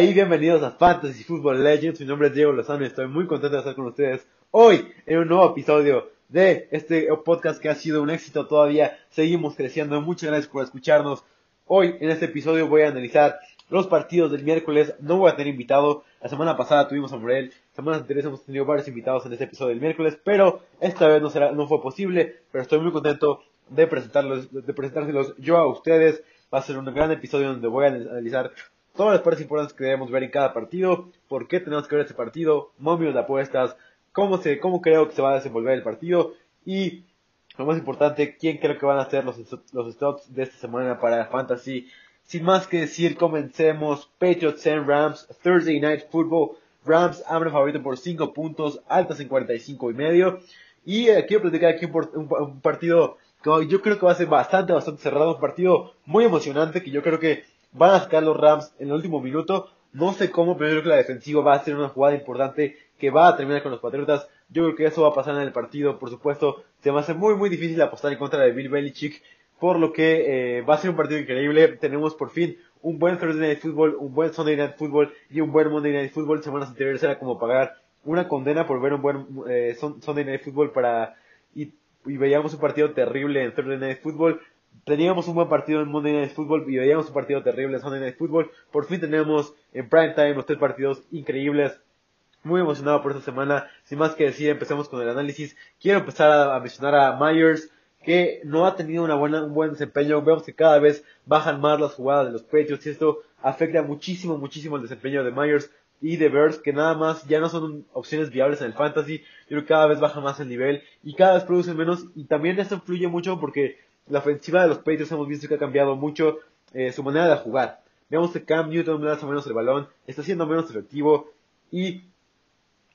Y bienvenidos a Fantasy Football Legends. Mi nombre es Diego Lozano y estoy muy contento de estar con ustedes hoy en un nuevo episodio de este podcast que ha sido un éxito todavía. Seguimos creciendo. Muchas gracias por escucharnos. Hoy en este episodio voy a analizar los partidos del miércoles. No voy a tener invitado. La semana pasada tuvimos a Morel. Semanas anteriores hemos tenido varios invitados en este episodio del miércoles, pero esta vez no será, no fue posible. Pero estoy muy contento de presentarlos, de presentárselos yo a ustedes. Va a ser un gran episodio donde voy a analizar todas las partes importantes que debemos ver en cada partido, por qué tenemos que ver este partido, momios de apuestas, cómo, se, cómo creo que se va a desenvolver el partido y, lo más importante, quién creo que van a ser los, los stocks de esta semana para Fantasy. Sin más que decir, comencemos. Patriots and Rams, Thursday Night Football. Rams abre favorito por 5 puntos, altas en 45 y medio. Y eh, quiero platicar aquí un, un partido que yo creo que va a ser bastante, bastante cerrado. Un partido muy emocionante que yo creo que Van a sacar los Rams en el último minuto. No sé cómo, pero yo creo que la defensiva va a ser una jugada importante que va a terminar con los Patriotas. Yo creo que eso va a pasar en el partido. Por supuesto, se va a hacer muy, muy difícil apostar en contra de Bill Belichick. Por lo que eh, va a ser un partido increíble. Tenemos por fin un buen Thursday Night Football, un buen Sunday Night Football y un buen Monday Night Football. Semanas anteriores era como pagar una condena por ver un buen eh, Sunday Night Football para... Y, y veíamos un partido terrible en Thursday Night Football teníamos un buen partido en Monday Night Football y veíamos un partido terrible en Sunday Night Football. Por fin tenemos en prime time los tres partidos increíbles. Muy emocionado por esta semana. Sin más que decir, empecemos con el análisis. Quiero empezar a, mencionar a Myers, que no ha tenido una buena, un buen desempeño. Vemos que cada vez bajan más las jugadas de los Patriots y esto afecta muchísimo, muchísimo el desempeño de Myers y de Bears, que nada más ya no son opciones viables en el fantasy. Que cada vez baja más el nivel y cada vez producen menos. Y también esto influye mucho porque la ofensiva de los Patriots hemos visto que ha cambiado mucho eh, su manera de jugar. Vemos que Cam Newton lanza menos el balón, está siendo menos efectivo y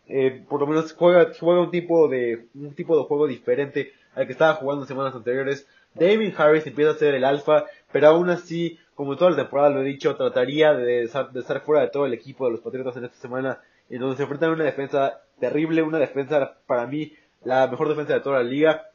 eh, por lo menos juega, juega un tipo de un tipo de juego diferente al que estaba jugando en semanas anteriores. David Harris empieza a ser el alfa, pero aún así, como toda la temporada lo he dicho, trataría de, de estar fuera de todo el equipo de los Patriotas en esta semana, en donde se enfrentan a una defensa terrible, una defensa para mí la mejor defensa de toda la liga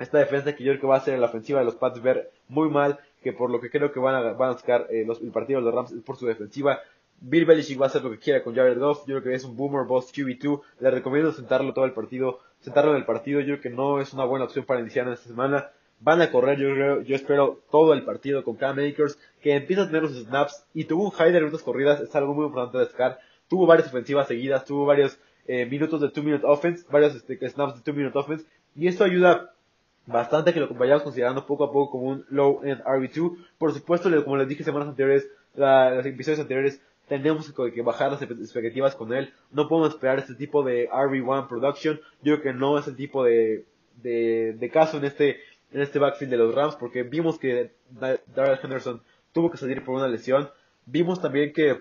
esta defensa que yo creo que va a ser en la ofensiva de los Pats ver muy mal, que por lo que creo que van a, van a sacar eh, los, el partido de los Rams por su defensiva. Bill Belichick va a hacer lo que quiera con Jared Goff, yo creo que es un boomer boss QB2, le recomiendo sentarlo todo el partido, sentarlo en el partido, yo creo que no es una buena opción para iniciar en esta semana. Van a correr, yo creo, yo espero todo el partido con Cam Akers, que empieza a tener los snaps y tuvo un hider en unas corridas, es algo muy importante de destacar. Tuvo varias ofensivas seguidas, tuvo varios eh, minutos de 2 minute offense, varios este, snaps de 2 minute offense, y esto ayuda bastante que lo vayamos considerando poco a poco como un low end RB2. Por supuesto, como les dije semanas anteriores, la, episodios anteriores, tenemos que, bajar las expectativas con él. No podemos esperar este tipo de RB1 production. Yo creo que no es el tipo de, de, caso en este, en este backfield de los Rams, porque vimos que Darrell Henderson tuvo que salir por una lesión. Vimos también que,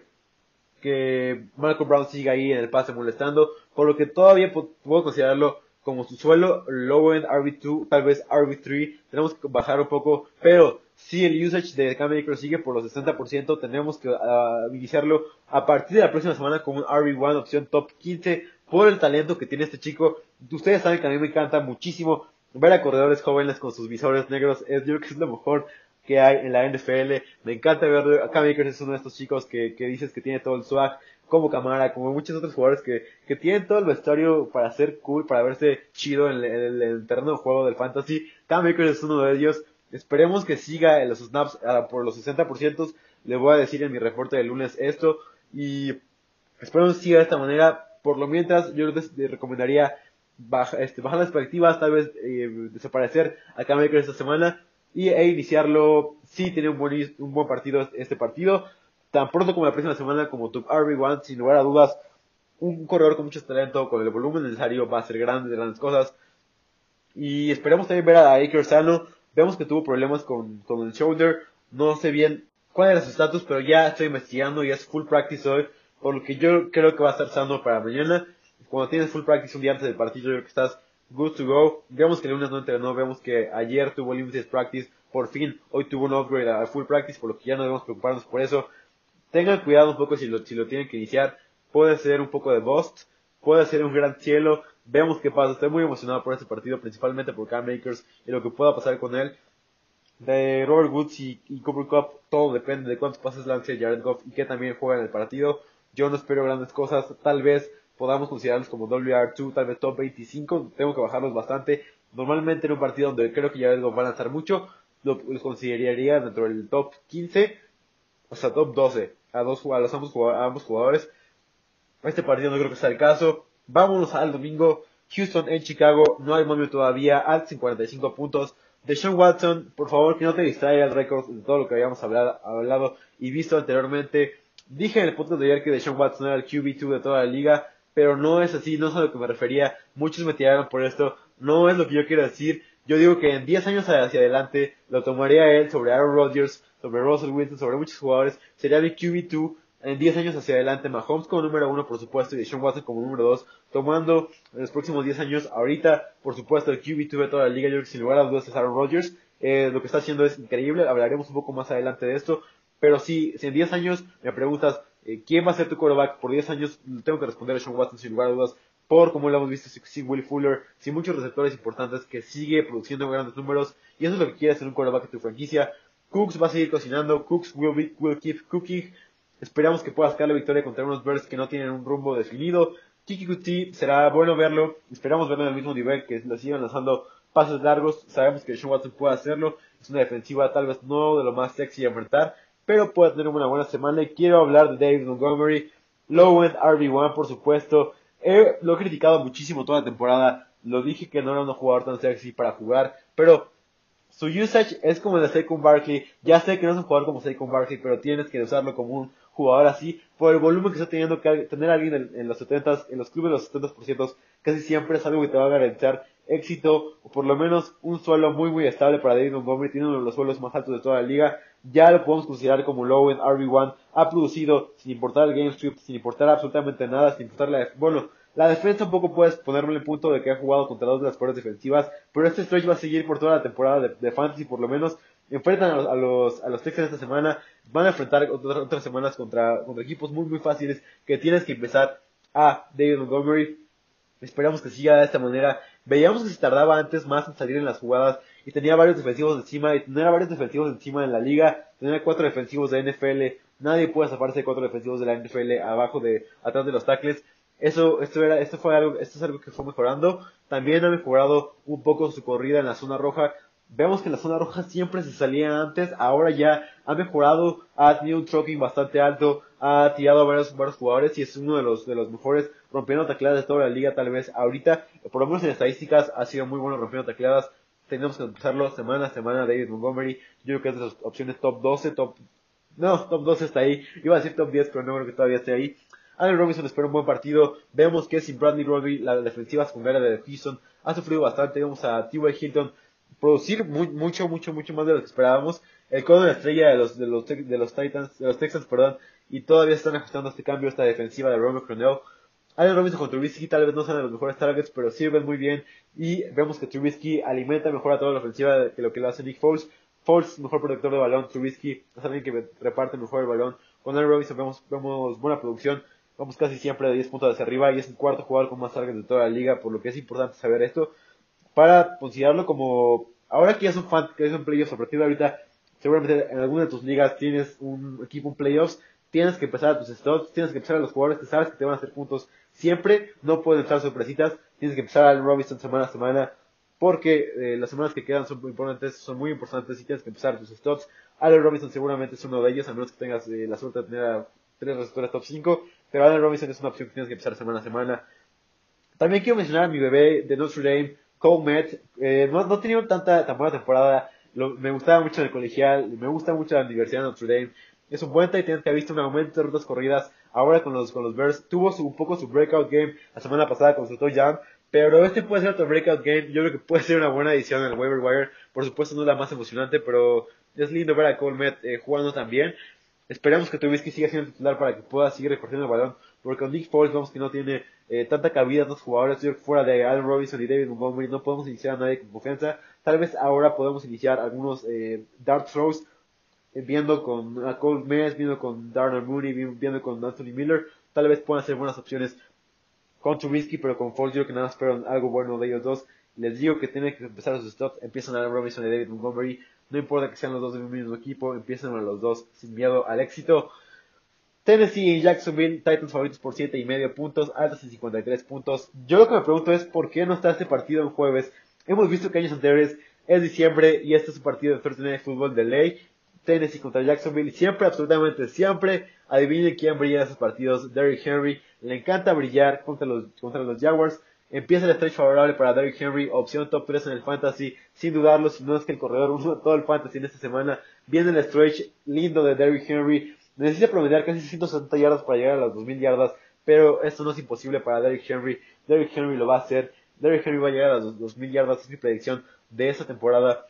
que Marco Brown sigue ahí en el pase molestando, por lo que todavía puedo considerarlo como su suelo low end RB2, tal vez RB3, tenemos que bajar un poco, pero si el usage de Cam sigue por los 60%, tenemos que ah, iniciarlo a partir de la próxima semana con un RB1 opción top 15 por el talento que tiene este chico. Ustedes saben que a mí me encanta muchísimo ver a corredores jóvenes con sus visores negros, es yo creo que es lo mejor que hay en la NFL. Me encanta ver a Cam Akers es uno de estos chicos que, que dices que tiene todo el swag como Camara, como muchos otros jugadores que, que tienen todo el vestuario para ser cool, para verse chido en, el, terreno de juego del fantasy. Cam Akers es uno de ellos. Esperemos que siga en los snaps por los 60%. Le voy a decir en mi reporte de lunes esto. Y esperemos que siga de esta manera. Por lo mientras, yo les recomendaría este, bajar las expectativas, tal vez eh, desaparecer a Cam Akers esta semana. Y, e iniciarlo, si tiene un buen, un buen partido este partido tan pronto como la próxima semana como tu RB1, sin lugar a dudas, un corredor con mucho talento, con el volumen necesario, va a ser grande, grandes cosas. Y esperemos también ver a Aker sano. Vemos que tuvo problemas con, con el shoulder. No sé bien cuál era su estatus, pero ya estoy investigando y es full practice hoy. Por lo que yo creo que va a estar sano para mañana. Cuando tienes full practice un día antes del partido, yo creo que estás good to go. Vemos que el lunes no entrenó, vemos que ayer tuvo limited practice. Por fin, hoy tuvo un upgrade a full practice, por lo que ya no debemos preocuparnos por eso tengan cuidado un poco si lo, si lo tienen que iniciar. Puede ser un poco de bust, puede ser un gran cielo. Vemos qué pasa. Estoy muy emocionado por este partido, principalmente por Cam Makers y lo que pueda pasar con él. De Robert Woods y, Cooper Cup, todo depende de cuántos pases lance Jared Goff y que también juega en el partido. Yo no espero grandes cosas, tal vez podamos considerarlos como WR2, tal vez top 25, tengo que bajarlos bastante. Normalmente en un partido donde creo que Jared Goff va a lanzar mucho, los consideraría dentro del top 15 hasta top 12 a, dos, a los ambos, ambos jugadores. Este partido no creo que sea el caso. Vámonos al domingo. Houston en Chicago. No hay momio todavía. En 45 puntos. De Sean Watson, por favor que no te distraiga el récord de todo lo que habíamos hablado, hablado y visto anteriormente. Dije en el punto de ayer que Sean Watson era el QB2 de toda la liga, pero no es así, no es a lo que me refería. Muchos me tiraron por esto, no es lo que yo quiero decir. Yo digo que en 10 años hacia adelante lo tomaría él sobre Aaron Rodgers, sobre Russell Wilson, sobre muchos jugadores. Sería mi QB2 en 10 años hacia adelante. Mahomes como número 1, por supuesto, y Sean Watson como número 2. Tomando en los próximos 10 años, ahorita, por supuesto, el QB2 de toda la liga. Yo creo sin lugar a dudas es Aaron Rodgers. Eh, lo que está haciendo es increíble. Hablaremos un poco más adelante de esto. Pero sí, si en 10 años me preguntas eh, quién va a ser tu quarterback por 10 años, tengo que responder a Sean Watson sin lugar a dudas por como lo hemos visto sin Will Fuller, sin muchos receptores importantes, que sigue produciendo grandes números, y eso es lo que quiere hacer un quarterback de tu franquicia. Cooks va a seguir cocinando, Cooks will, will keep cooking. Esperamos que pueda sacar la victoria contra unos Bears que no tienen un rumbo definido. Kiki Kuti será bueno verlo, esperamos verlo en el mismo nivel, que lo sigan lanzando pasos largos. Sabemos que Sean Watson puede hacerlo, es una defensiva tal vez no de lo más sexy a enfrentar, pero puede tener una buena semana. Y quiero hablar de David Montgomery, low end RB1 por supuesto, lo he criticado muchísimo toda la temporada. Lo dije que no era un jugador tan sexy para jugar, pero su usage es como el de Saquon Barkley. Ya sé que no es un jugador como Saquon Barkley, pero tienes que usarlo como un jugador así por el volumen que está teniendo que tener alguien en, los 70 en los clubes de los 70%, casi siempre es algo que te va a garantizar éxito o por lo menos un suelo muy muy estable para David Montgomery, tiene uno de los suelos más altos de toda la liga. Ya lo podemos considerar como low en RB1, ha producido sin importar el game script, sin importar absolutamente nada, sin importar la bueno, la defensa un poco puedes ponerle el punto de que ha jugado contra dos de las peores defensivas, pero este stretch va a seguir por toda la temporada de, Fantasy, por lo menos. Enfrentan a los, a los, Texans esta semana, van a enfrentar otras, semanas contra, contra equipos muy muy fáciles que tienes que empezar a David Montgomery. Esperamos que siga de esta manera. Veíamos que se tardaba antes más en salir en las jugadas y tenía varios defensivos encima y tener varios defensivos encima en la liga, tener cuatro defensivos de NFL, nadie puede zafarse de cuatro defensivos de la NFL abajo de, atrás de los tackles. Eso, esto era, esto fue algo, esto es algo que fue mejorando. También ha mejorado un poco su corrida en la zona roja. Vemos que en la zona roja siempre se salía antes, ahora ya ha mejorado, ha tenido un trucking bastante alto, ha tirado a varios, varios jugadores y es uno de los, de los mejores rompiendo tacleadas de toda la liga tal vez ahorita, por lo menos en estadísticas ha sido muy bueno rompiendo tacleadas, tenemos que empezarlo semana a semana David Montgomery, yo creo que es de las opciones top 12, top, no, top 12 está ahí, iba a decir top 10 pero no creo que todavía esté ahí, Allen Robinson espera un buen partido. Vemos que sin Bradley Roby, la defensiva secundaria de Houston ha sufrido bastante. Vamos a T.Y. Hilton producir mucho, mucho, mucho más de lo que esperábamos. El codo de la estrella de los, de los, de los Titans, de los Texans, perdón, y todavía están ajustando este cambio, esta defensiva de Robert Cornell. Allen Robinson con Trubisky tal vez no sean los mejores targets, pero sirven muy bien. Y vemos que Trubisky alimenta mejor a toda la ofensiva que lo que lo hace Nick Foles. Foles, mejor protector de balón. Trubisky es alguien que reparte mejor el balón. Con Allen Robinson vemos, vemos buena producción. Vamos casi siempre de 10 puntos hacia arriba y es el cuarto jugador con más targets de toda la liga, por lo que es importante saber esto para considerarlo como, ahora que ya es un fan, que es un playoffs, a partir de ahorita, seguramente en alguna de tus ligas tienes un equipo en playoffs, tienes que empezar a tus stocks, tienes que empezar a los jugadores que sabes que te van a hacer puntos siempre, no pueden estar sorpresitas, tienes que empezar al Robinson semana a semana, porque eh, las semanas que quedan son muy importantes, son muy importantes y tienes que empezar tus stocks. Allen Robinson seguramente es uno de ellos, a menos que tengas eh, la suerte de tener a tres receptores top 5. Pero Allen Robinson es una opción que tienes que empezar semana a semana. También quiero mencionar a mi bebé de Notre Dame, Cole Met. Eh, no, no ha tanta tan buena temporada. me gustaba mucho el colegial. Me gusta mucho la Universidad de Notre Dame. Es un buen tight que ha visto un aumento de rutas corridas. Ahora con los, con los Bears. Tuvo un poco su breakout game la semana pasada con su. Pero este puede ser otro breakout game. Yo creo que puede ser una buena edición en el waiver wire. Por supuesto no es la más emocionante, pero es lindo ver a Cole Met eh, jugando también. Esperemos que Trubisky siga siendo titular para que pueda seguir recorriendo el balón, porque con Nick Foles vemos que no tiene eh, tanta cabida en los jugadores. Yo fuera de Allen Robinson y David Montgomery no podemos iniciar a nadie con confianza. Tal vez ahora podemos iniciar algunos eh, dart throws, viendo con a Cole Mears, viendo con Darnell Mooney, viendo con Anthony Miller. Tal vez puedan ser buenas opciones con Trubisky, pero con Foles yo que nada espero algo bueno de ellos dos. Les digo que tienen que empezar sus stops, empiezan Allen Robinson y David Montgomery. no importa que sean los dos del mismo equipo, empiecen a los dos sin miedo al éxito. Tennessee y Jacksonville, Titans favoritos por 7 y medio puntos, altos en 53 puntos. Yo lo que me pregunto es por qué no está este partido en jueves. Hemos visto que años anteriores es diciembre y este es un partido de Thursday Night Football de ley. Tennessee contra Jacksonville. Siempre, absolutamente siempre, adivinen quién brilla en esos partidos. Derrick Henry le encanta brillar contra los, contra los Jaguars. Empieza el stretch favorable para Derrick Henry, opción top 3 en el fantasy, sin dudarlo, si no es que el corredor uno todo el fantasy en esta semana. Viene el stretch lindo de Derrick Henry, Necesita promediar casi 160 yardas para llegar a las 2000 yardas, pero esto no es imposible para Derrick Henry. Derrick Henry lo va a hacer. Derrick Henry va a llegar a las 2000 yardas, es mi predicción de esta temporada.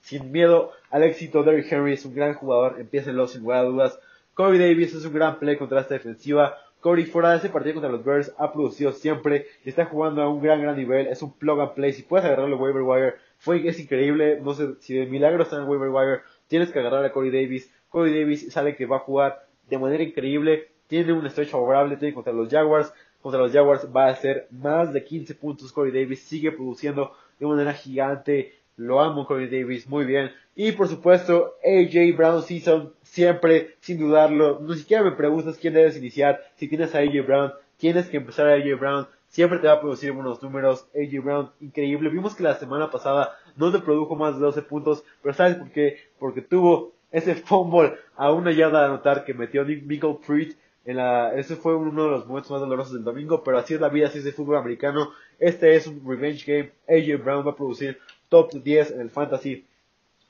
Sin miedo al éxito, Derrick Henry es un gran jugador, empiecenlo sin lugar a dudas. Corey Davis es un gran play contra esta defensiva. Corey fuera de ese partido contra los Bears ha producido siempre y está jugando a un gran gran nivel. Es un plug and play. Si puedes agarrarlo waiver wire, fue es increíble. No sé si de milagro está en waiver wire, tienes que agarrar a Corey Davis. Corey Davis sabe que va a jugar de manera increíble, tiene un stretch favorable, tiene contra los Jaguars, contra los Jaguars va a hacer más de 15 puntos Corey Davis, sigue produciendo de manera gigante, lo amo Corey Davis, muy bien, y por supuesto AJ Brown Season, siempre, sin dudarlo, no siquiera me preguntas quién debes iniciar, si tienes a AJ Brown, tienes que empezar a AJ Brown, siempre te va a producir buenos números, AJ Brown, increíble, vimos que la semana pasada no te produjo más de 12 puntos, pero ¿sabes por qué? Porque tuvo ese fumble a una yarda de anotar que metió Michael Freed en la, ese fue uno de los momentos más dolorosos del domingo, pero así es la vida, así es el fútbol americano. Este es un revenge game. AJ Brown va a producir top 10 en el fantasy.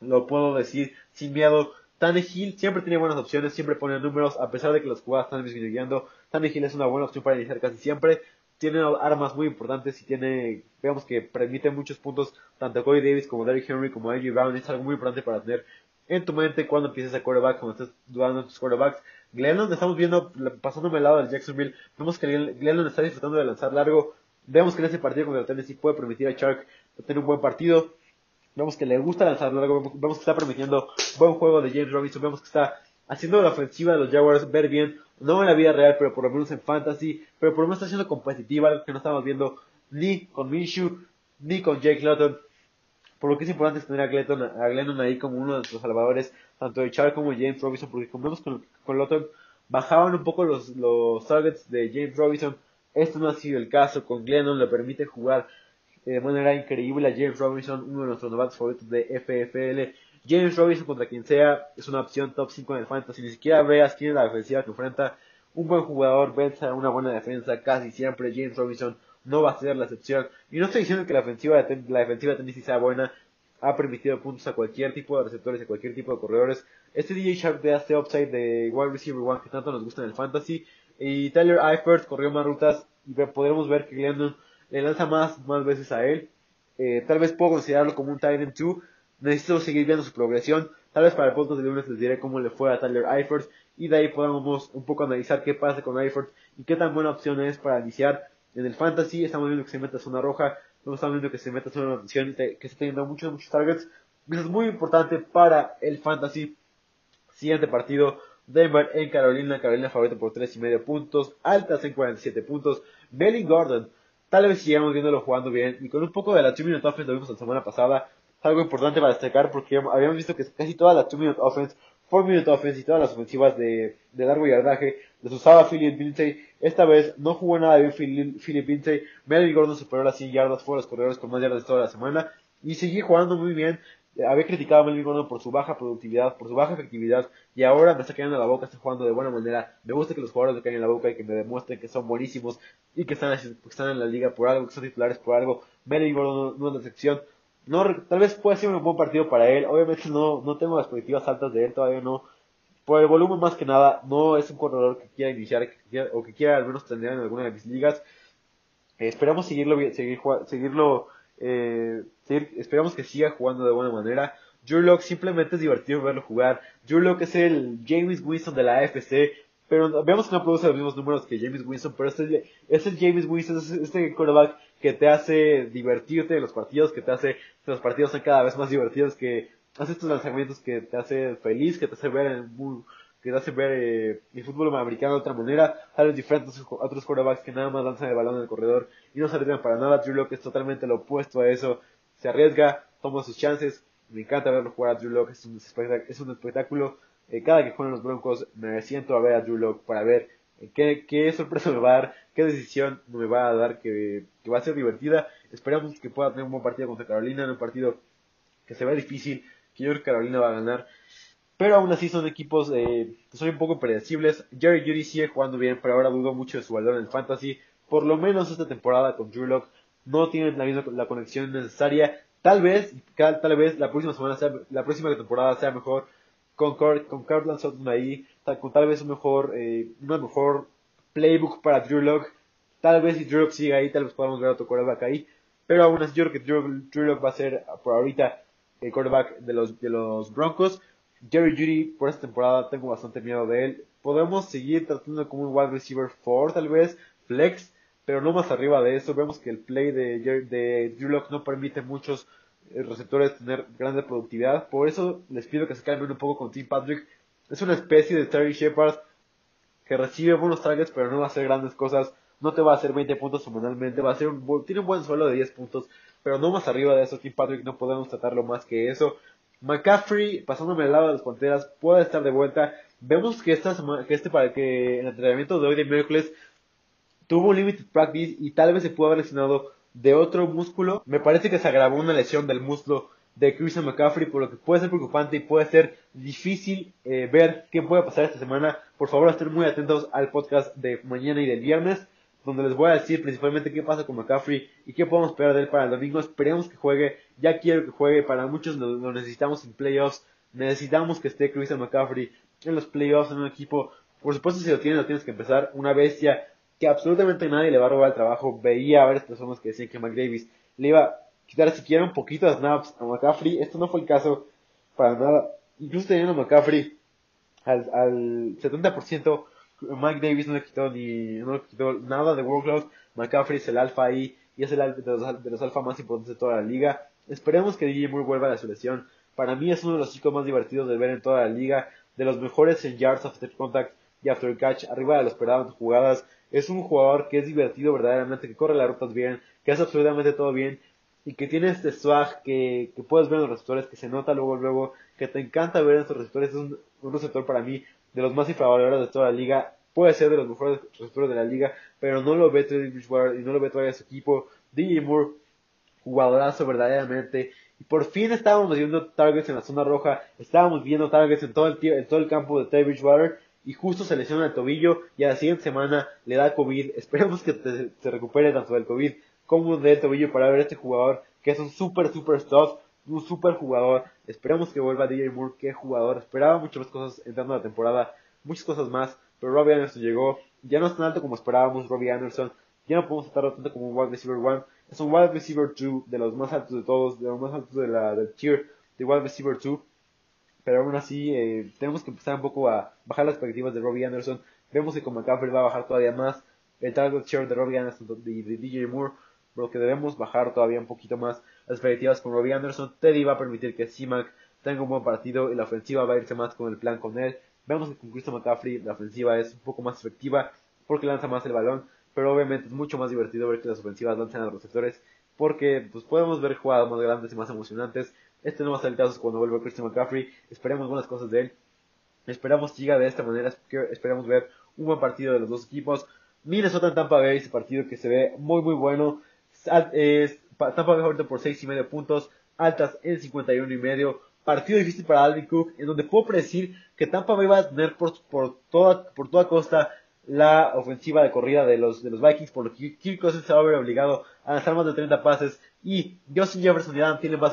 Lo puedo decir sin miedo. Tannehill siempre tiene buenas opciones, siempre pone números, a pesar de que las jugadas están disminuyendo. Tannehill es una buena opción para iniciar casi siempre. Tiene armas muy importantes y tiene, veamos que permite muchos puntos, tanto Corey Davis como Derrick Henry como AJ Brown. Es algo muy importante para tener en tu mente cuando empieces a quarterback, cuando estés dudando en tus quarterbacks. Glennon, estamos viendo, pasándome al lado del Jacksonville, vemos que Glennon está disfrutando de lanzar largo. Vemos que en ese partido contra el Tennessee puede permitir a Tener un buen partido. Vemos que le gusta lanzar largo, vemos que está permitiendo buen juego de James Robinson, vemos que está haciendo la ofensiva de los Jaguars ver bien, no en la vida real, pero por lo menos en fantasy, pero por lo menos está siendo competitiva, algo que no estamos viendo ni con Minshew, ni con Jake Lutton por lo que es importante tener a, Glennon, ahí como uno de nuestros salvadores, tanto de Char como de James Robinson, porque como vemos con, con Lotton, bajaban un poco los, los targets de James Robinson. Esto no ha sido el caso, con Glennon le permite jugar de manera increíble a James Robinson, uno de nuestros novatos favoritos de FFL. James Robinson contra quien sea es una opción top 5 en el fantasy, ni siquiera veas quién es la defensiva que enfrenta. Un buen jugador, vence una buena defensa, casi siempre James Robinson no va a ser la excepción. Y no estoy diciendo que la ofensiva de, la defensiva de Tennessee sea buena, ha permitido puntos a cualquier tipo de receptores, a cualquier tipo de corredores. Este DJ Shark de este upside de wide receiver one que tanto nos gusta en el fantasy. Y Tyler Eifert corrió más rutas y podremos ver que Glendon le lanza más, más veces a él. Eh, tal vez puedo considerarlo como un tight end 2. Necesito seguir viendo su progresión. Tal vez para el punto de lunes les diré cómo le fue a Tyler Eifert. Y de ahí podamos un poco analizar qué pasa con Eifert y qué tan buena opción es para iniciar en el fantasy estamos viendo que se meta zona roja, estamos viendo que se meta zona anotación, que está teniendo muchos, muchos targets. Eso es muy importante para el fantasy. Siguiente partido, Denver en Carolina, Carolina favorita por 3 y medio puntos, altas en 47 puntos. Melly Gordon, tal vez sigamos viéndolo jugando bien y con un poco de la 2 minute offense lo vimos la semana pasada. Algo importante para destacar porque habíamos visto que casi toda la 2 minute offense 4 minute offense y todas las ofensivas de, largo yardaje les usaba Philip Lindsay. Esta vez no jugó nada bien Philip Lindsay. Melvin Gordon superó las 100 yardas, fue los corredores con más yardas toda la semana y seguía jugando muy bien. Había criticado a Melvin Gordon por su baja productividad, por su baja efectividad y ahora me está cayendo en la boca, está jugando de buena manera. Me gusta que los jugadores me caigan en la boca y que me demuestren que son buenísimos y que están, están en la liga por algo, que son titulares por algo. Melvin Gordon no, es la excepción. No, tal vez pueda ser un buen partido para él. Obviamente no, no tengo las perspectivas altas de él, todavía no. Por el volumen más que nada, no es un corredor que quiera iniciar o que quiera al menos tener en alguna de mis ligas. Esperamos seguirlo, seguir, seguirlo, eh, esperamos que siga jugando de buena manera. Drew Locke simplemente es divertido verlo jugar. Drew Locke es el James Winston de la AFC, pero vemos que no produce los mismos números que James Winston, pero es el, es el James Winston, es este quarterback que te hace divertirte en los partidos, que te hace que los partidos sean cada vez más divertidos, que hace estos lanzamientos que te hace feliz, que te hace ver el, que te hace ver eh, el fútbol americano de otra manera, tal vez diferentes otros quarterbacks que nada más lanzan el balón en el corredor y no se arriesgan para nada, Drew Locke es totalmente lo opuesto a eso, se arriesga, toma sus chances, Me encanta verlo jugar a Drew Locke, es un espectáculo. Es un espectáculo. Eh, cada que juegan los Broncos me siento a ver a Drew Locke para ver eh, qué, qué sorpresa me va a dar, qué decisión me va a dar que, que va a ser divertida. Esperamos que pueda tener un buen partido contra Carolina, en un partido que se ve difícil, que yo creo que Carolina va a ganar. Pero aún así son equipos eh, que son un poco predecibles. Jerry Judy sigue jugando bien, pero ahora dudo mucho de su valor en el fantasy. Por lo menos esta temporada con Drew Locke no tienen la misma la conexión necesaria. Tal vez, tal, vez la próxima semana sea, la próxima temporada sea mejor con con Cartland Sutton ahí, tal, con tal vez un mejor, eh, una mejor playbook para Drew Locke. Tal vez si Drew Locke sigue ahí, tal vez podamos ver otro quarterback ahí. Pero aún así yo creo que Drew, Drew va a ser por ahorita el quarterback de los, de los Broncos. Jerry Judy, por esta temporada, tengo bastante miedo de él. Podemos seguir tratando como un wide receiver 4, tal vez, flex, pero no más arriba de eso. Vemos que el play de, de Drew Locke no permite muchos eh, receptores tener grande productividad. Por eso les pido que se cambien un poco con Tim Patrick. Es una especie de Terry Shepard que recibe buenos targets, pero no va a hacer grandes cosas. No te va a hacer 20 puntos semanalmente, va a ser un, tiene un buen suelo de 10 puntos, pero no más arriba de eso. Tim Patrick no podemos tratarlo más que eso. McCaffrey, pasándome al lado de las panteras, puede estar de vuelta. Vemos que, esta que este para que el entrenamiento de hoy de miércoles tuvo un limited practice y tal vez se pudo haber lesionado de otro músculo. Me parece que se agravó una lesión del muslo de Christian McCaffrey, por lo que puede ser preocupante y puede ser difícil eh, ver qué puede pasar esta semana. Por favor, estén muy atentos al podcast de mañana y del viernes donde les voy a decir principalmente qué pasa con McCaffrey y qué podemos esperar de él para el domingo. Esperemos que juegue, ya quiero que juegue, para muchos lo, necesitamos en playoffs, necesitamos que esté Christian McCaffrey en los playoffs en un equipo. Por supuesto, si lo tienes, lo tienes que empezar. Una bestia que absolutamente nadie le va a robar el trabajo. Veía a varias personas que decían que McDavis le iba a quitar siquiera un poquito de snaps a McCaffrey. Esto no fue el caso para nada. Incluso teniendo a McCaffrey al, al 70%, Mike Davis no le quitó ni no le quitó nada de workload. McCaffrey es el alfa ahí y es el de los, de los alfa más importantes de toda la liga. Esperemos que DJ Moore vuelva a la selección. Para mí es uno de los chicos más divertidos de ver en toda la liga. De los mejores en yards after contact y after catch. Arriba de lo esperado jugadas. Es un jugador que es divertido verdaderamente, que corre las rutas bien, que hace absolutamente todo bien y que tiene este swag que, que puedes ver en los receptores, que se nota luego, luego, que te encanta ver en estos receptores. Es un, un receptor para mí de los más infravalorados de toda la liga. Puede ser de los mejores receptores de la liga, pero no lo ve Teddy Bridgewater y no lo ve todavía su equipo. DJ Moore, jugadorazo verdaderamente. Y por fin estábamos viendo targets en la zona roja, estábamos viendo targets en todo el, en todo el campo de Teddy Bridgewater y justo se lesiona el tobillo y a la siguiente semana le da COVID. Esperemos que se recupere tanto del COVID como del tobillo para ver a este jugador que es un super super stuff, un super jugador. Esperemos que vuelva DJ Moore, que jugador. Esperaba muchas cosas entrando a la temporada, muchas cosas más, pero Robbie Anderson llegó. Ya no es tan alto como esperábamos Robbie Anderson. Ya no podemos tratarlo tanto como un wide receiver 1. Es un wide receiver 2 de los más altos de todos, de los más altos de la, del tier de wide receiver 2. Pero aún así, eh, tenemos que empezar un poco a bajar las expectativas de Robbie Anderson. Vemos que con McCaffrey va a bajar todavía más. El target share de Robbie Anderson y de DJ Moore por lo que debemos bajar todavía un poquito más las expectativas con Robbie Anderson. Teddy va a permitir que C-Mac tenga un buen partido y la ofensiva va a irse más con el plan con él. Vemos que con Christian McCaffrey la ofensiva es un poco más efectiva porque lanza más el balón, pero obviamente es mucho más divertido ver que las ofensivas lanzan a los receptores porque pues podemos ver jugadas más grandes y más emocionantes. Este no va a ser el caso cuando vuelva Christian McCaffrey. Esperemos buenas cosas de él. Esperamos que llegue de esta manera. Esperamos ver un buen partido de los dos equipos. Minnesota en Tampa Bay, ese partido que se ve muy muy bueno es, Tampa Bay ahorita por 6 y medio puntos, altas en 51 y medio. Partido difícil para Alvin Cook, en donde puedo predecir que Tampa Bay va a tener por, por, toda, por toda costa la ofensiva de corrida de los, de los Vikings, por lo que Kirk Cousins se va a ver obligado a lanzar más de 30 pases y Justin Jefferson y Adam Thielen van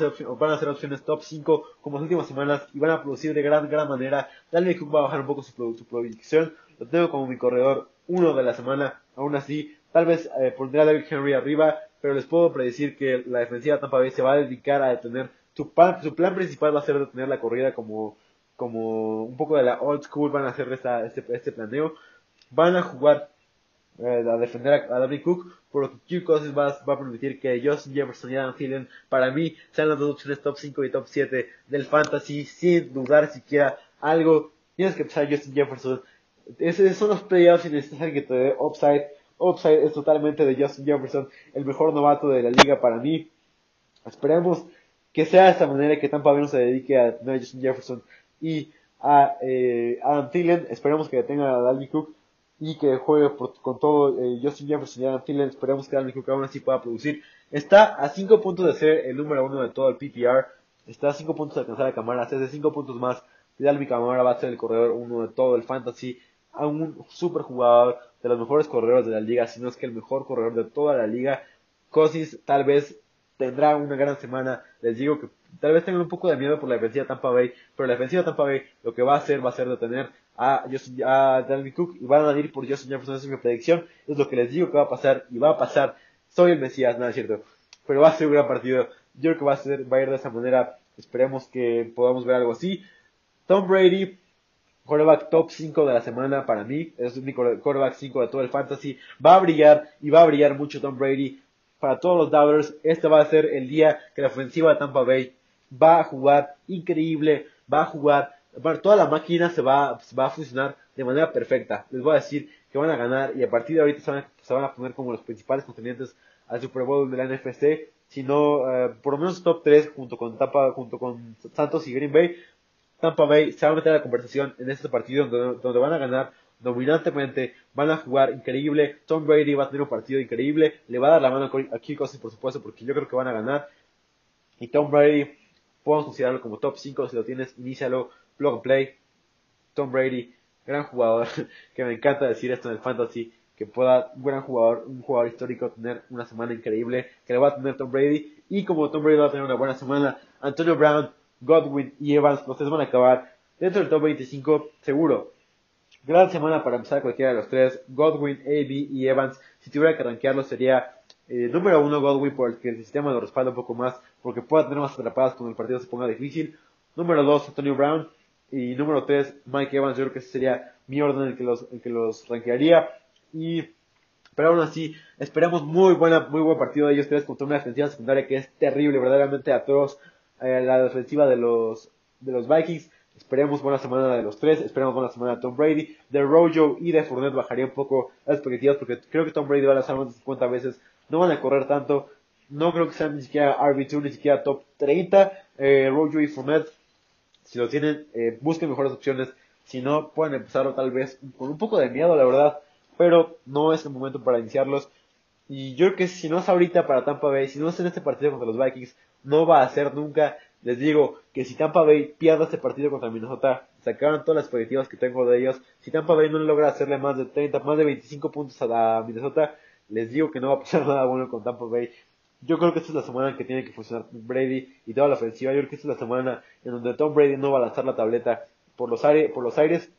a, ser, opciones top 5 como las últimas semanas y van a producir de gran, gran manera. Dalvin Cook va a bajar un poco su, su producción, lo tengo como mi corredor uno de la semana, aún así, tal vez eh, pondré a David Henry arriba, pero les puedo predecir que la defensiva de Tampa se va a dedicar a detener, su plan, su plan principal va a ser detener la corrida como, como un poco de la old school, van a hacer esta, este, este planeo, van a jugar eh, a defender a, David Cook, por lo que Kirk Cousins va, va, a permitir que Justin Jefferson y Adam Thielen, para mí, sean las dos opciones top 5 y top 7 del fantasy, sin dudar siquiera algo. Tienes que empezar Justin Jefferson. Esos son los playoffs y necesitas que te dé upside Upside es totalmente de Justin Jefferson, el mejor novato de la liga para mí. Esperemos que sea de esta manera que Tampa Bay se dedique a tener Justin Jefferson y a eh, Adam Thielen. Esperemos que detenga a Dalvin Cook y que juegue con todo eh, Justin Jefferson y Adam Thielen. Esperemos que Dalvin Cook aún así pueda producir. Está a 5 puntos de ser el número uno de todo el PPR. Está a 5 puntos de alcanzar a Camara. Hace de 5 puntos más. Dalvin Camara va a ser el corredor uno de todo el fantasy. A un super jugador de los mejores corredores de la liga, si no es que el mejor corredor de toda la liga. Cosis tal vez tendrá una gran semana. Les digo que tal vez tengan un poco de miedo por la defensiva de Tampa Bay, pero la defensiva de Tampa Bay lo que va a hacer va a ser detener a, Justin, a Dalvin Cook y van a ir por Justin Jefferson. Esa es mi predicción. Es lo que les digo que va a pasar y va a pasar. Soy el Mesías, nada cierto. Pero va a ser un gran partido. Yo creo que va a, ser, va a ir de esa manera. Esperemos que podamos ver algo así. Tom Brady, quarterback top 5 de la semana para mí. Es mi quarterback 5 de todo el fantasy. Va a brillar y va a brillar mucho Tom Brady para todos los Doubters, este va a ser el día que la ofensiva de Tampa Bay va a jugar increíble, va a jugar, toda la máquina se va, va a funcionar de manera perfecta. Les voy a decir que van a ganar y a partir de ahorita se van, se van a poner como los principales contendientes al Super Bowl de la NFC, sino eh, por lo menos top 3 junto con Tampa, junto con Santos y Green Bay. Tampa Bay se va a meter a la conversación en este partido donde, donde van a ganar dominantemente, van a jugar increíble, Tom Brady va a tener un partido increíble, le va a dar la mano a Kirk Cousins por supuesto porque yo creo que van a ganar. Y Tom Brady podemos considerarlo como top 5 si lo tienes, inícialo, plug and play, Tom Brady, gran jugador, que me encanta decir esto en el fantasy, que pueda, un gran jugador, un jugador histórico, tener una semana increíble, que le va a tener Tom Brady, y como Tom Brady va a tener una buena semana, Antonio Brown, Godwin y Evans, los tres van a acabar dentro del top 25, seguro. Gran semana para empezar cualquiera de los tres. Godwin, AB y Evans. Si tuviera que rankearlo sería eh, número uno Godwin por el que el sistema lo respalda un poco más porque pueda tener más atrapadas cuando el partido se ponga difícil. Número dos Antonio Brown. Y número tres Mike Evans. Yo creo que ese sería mi orden en el que los, en que los rankearía. Y pero aún así, esperamos muy buena, muy buen partido de ellos tres contra una defensiva secundaria que es terrible, verdaderamente atroz. Eh, la defensiva de los, de los Vikings. Esperemos buena semana de los tres, esperemos buena semana de Tom Brady. De Rojo y de Fournette bajaría un poco las expectativas porque creo que Tom Brady va a lanzar más de 50 veces. No van a correr tanto. No creo que sean ni siquiera RB2, ni siquiera top 30. Eh, Rojo y Fournette, si lo tienen, eh, busquen mejores opciones. Si no, pueden empezarlo tal vez con un poco de miedo, la verdad. Pero no es el momento para iniciarlos. Y yo creo que si no es ahorita para Tampa Bay, si no es en este partido contra los Vikings, no va a ser nunca les digo que si Tampa Bay pierde este partido contra Minnesota, sacaron todas las expectativas que tengo de ellos. Si Tampa Bay no logra hacerle más de 30, más de 25 puntos a, Minnesota, les digo que no va a pasar nada bueno con Tampa Bay. Yo creo que esta es la semana en que tiene que funcionar Brady y toda la ofensiva. Yo creo que esta es la semana en donde Tom Brady no va a lanzar la tableta por los, aire, por los aires.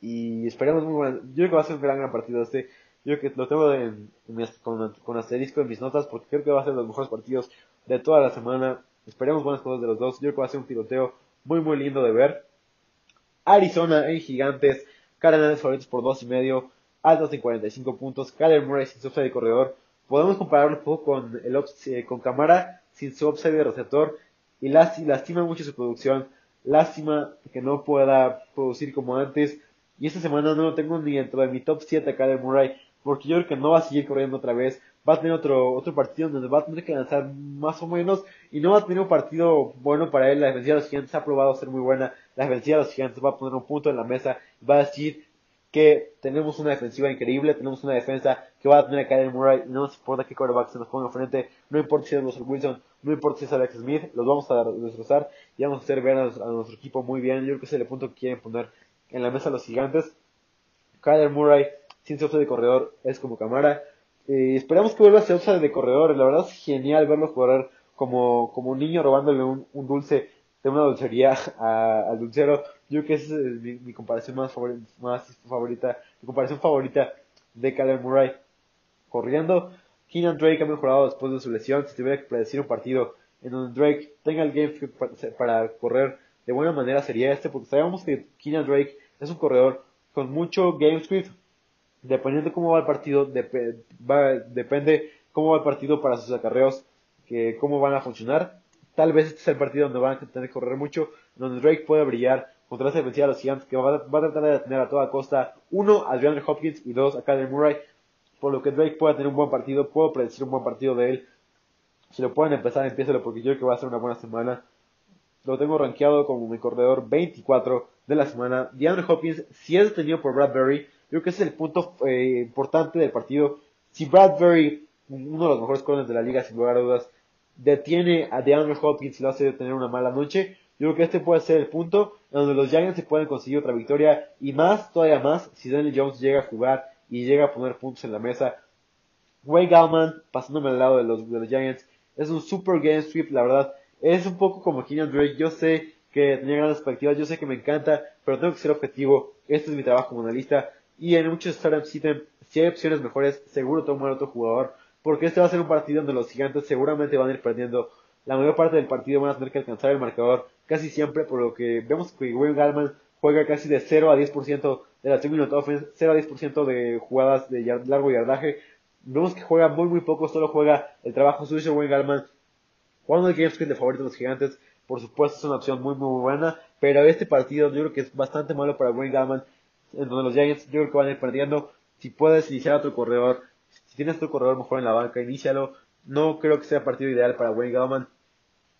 Y esperamos muy bueno. Yo creo que va a ser un gran, partido este. Yo que lo tengo con, con asterisco en mis notas porque creo que va a ser los mejores partidos de toda la semana. Esperemos buenas cosas de los dos. Yo creo que va a ser un tiroteo muy, muy lindo de ver. Arizona en Gigantes. Cardinals favoritos por dos y medio. Altos en 45 puntos. Kyler Murray sin su upside de corredor. Podemos compararlo un poco con el eh, con Camara sin su upside de receptor. Y lastima mucho su producción. Lástima que no pueda producir como antes. Y esta semana no lo tengo ni dentro de mi top 7 a Kyler Murray. Porque yo creo que no va a seguir corriendo otra vez va a tener otro, otro partido donde va a tener que lanzar más o menos y no va a tener un partido bueno para él. La defensiva de los gigantes ha probado ser muy buena. La defensiva de los gigantes va a poner un punto en la mesa va a decir que tenemos una defensiva increíble, tenemos una defensa que va a tener a Kyler Murray, no nos importa qué quarterback se nos ponga enfrente, no importa si es Russell Wilson, no importa si es Alex Smith, los vamos a destrozar y vamos a hacer ver a, nuestro equipo muy bien. Yo creo que ese es el punto que quieren poner en la mesa los gigantes. Kyler Murray, sin ser de corredor, es como cámara. Eh, esperamos que vuelva a ser de corredor. La verdad es genial verlo correr como, como un niño robándole un, dulce de una dulcería al dulcero. Yo creo que es mi, comparación más, más favorita, mi comparación favorita de Kyler Murray corriendo. Keenan Drake ha mejorado después de su lesión. Si tuviera que predecir un partido en donde Drake tenga el game para correr de buena manera sería este, porque sabemos que Keenan Drake es un corredor con mucho game script, dependiendo cómo va el partido, depende cómo va el partido para sus acarreos, que cómo van a funcionar. Tal vez este sea el partido donde van a tener que correr mucho, donde Drake puede brillar contra esa defensiva de los Giants, que va, a tratar de detener a toda costa, uno, a DeAndre Hopkins y dos, a Kyler Murray, por lo que Drake pueda tener un buen partido, puedo predecir un buen partido de él. Si lo pueden empezar, empiécelo porque yo creo que va a ser una buena semana. Lo tengo rankeado como mi corredor 24 de la semana. DeAndre Hopkins, si es detenido por Bradbury, yo creo que ese es el punto eh, importante del partido. Si Bradbury, uno de los mejores corners de la liga, sin lugar a dudas, detiene a DeAndre Hopkins y lo hace tener una mala noche, yo creo que este puede ser el punto en donde los Giants se pueden conseguir otra victoria y más, todavía más, si Daniel Jones llega a jugar y llega a poner puntos en la mesa. Wayne Gallman, pasándome al lado de los, de los Giants, es un super game sweep, la verdad. Es un poco como Kenyan Drake. Yo sé que tenía grandes expectativas, yo sé que me encanta, pero tengo que ser objetivo. Este es mi trabajo como analista. Y en muchos startups, si hay opciones mejores, seguro tomar otro jugador. Porque este va a ser un partido donde los gigantes seguramente van a ir perdiendo. La mayor parte del partido van a tener que alcanzar el marcador casi siempre, por lo que vemos que Wayne Gallman juega casi de 0 a 10% de la two offense, 0 a 10% de jugadas de largo yardaje. Vemos que juega muy muy poco, solo juega el trabajo suyo Wayne Gallman. Jugando el Games de favorito de los gigantes, por supuesto es una opción muy muy buena, pero este partido yo creo que es bastante malo para Wayne Gallman, en donde los Giants yo creo que van a ir perdiendo. Si puedes iniciar a otro corredor, si tienes tu corredor mejor en la banca, inícialo. No creo que sea partido ideal para Wayne Gallman.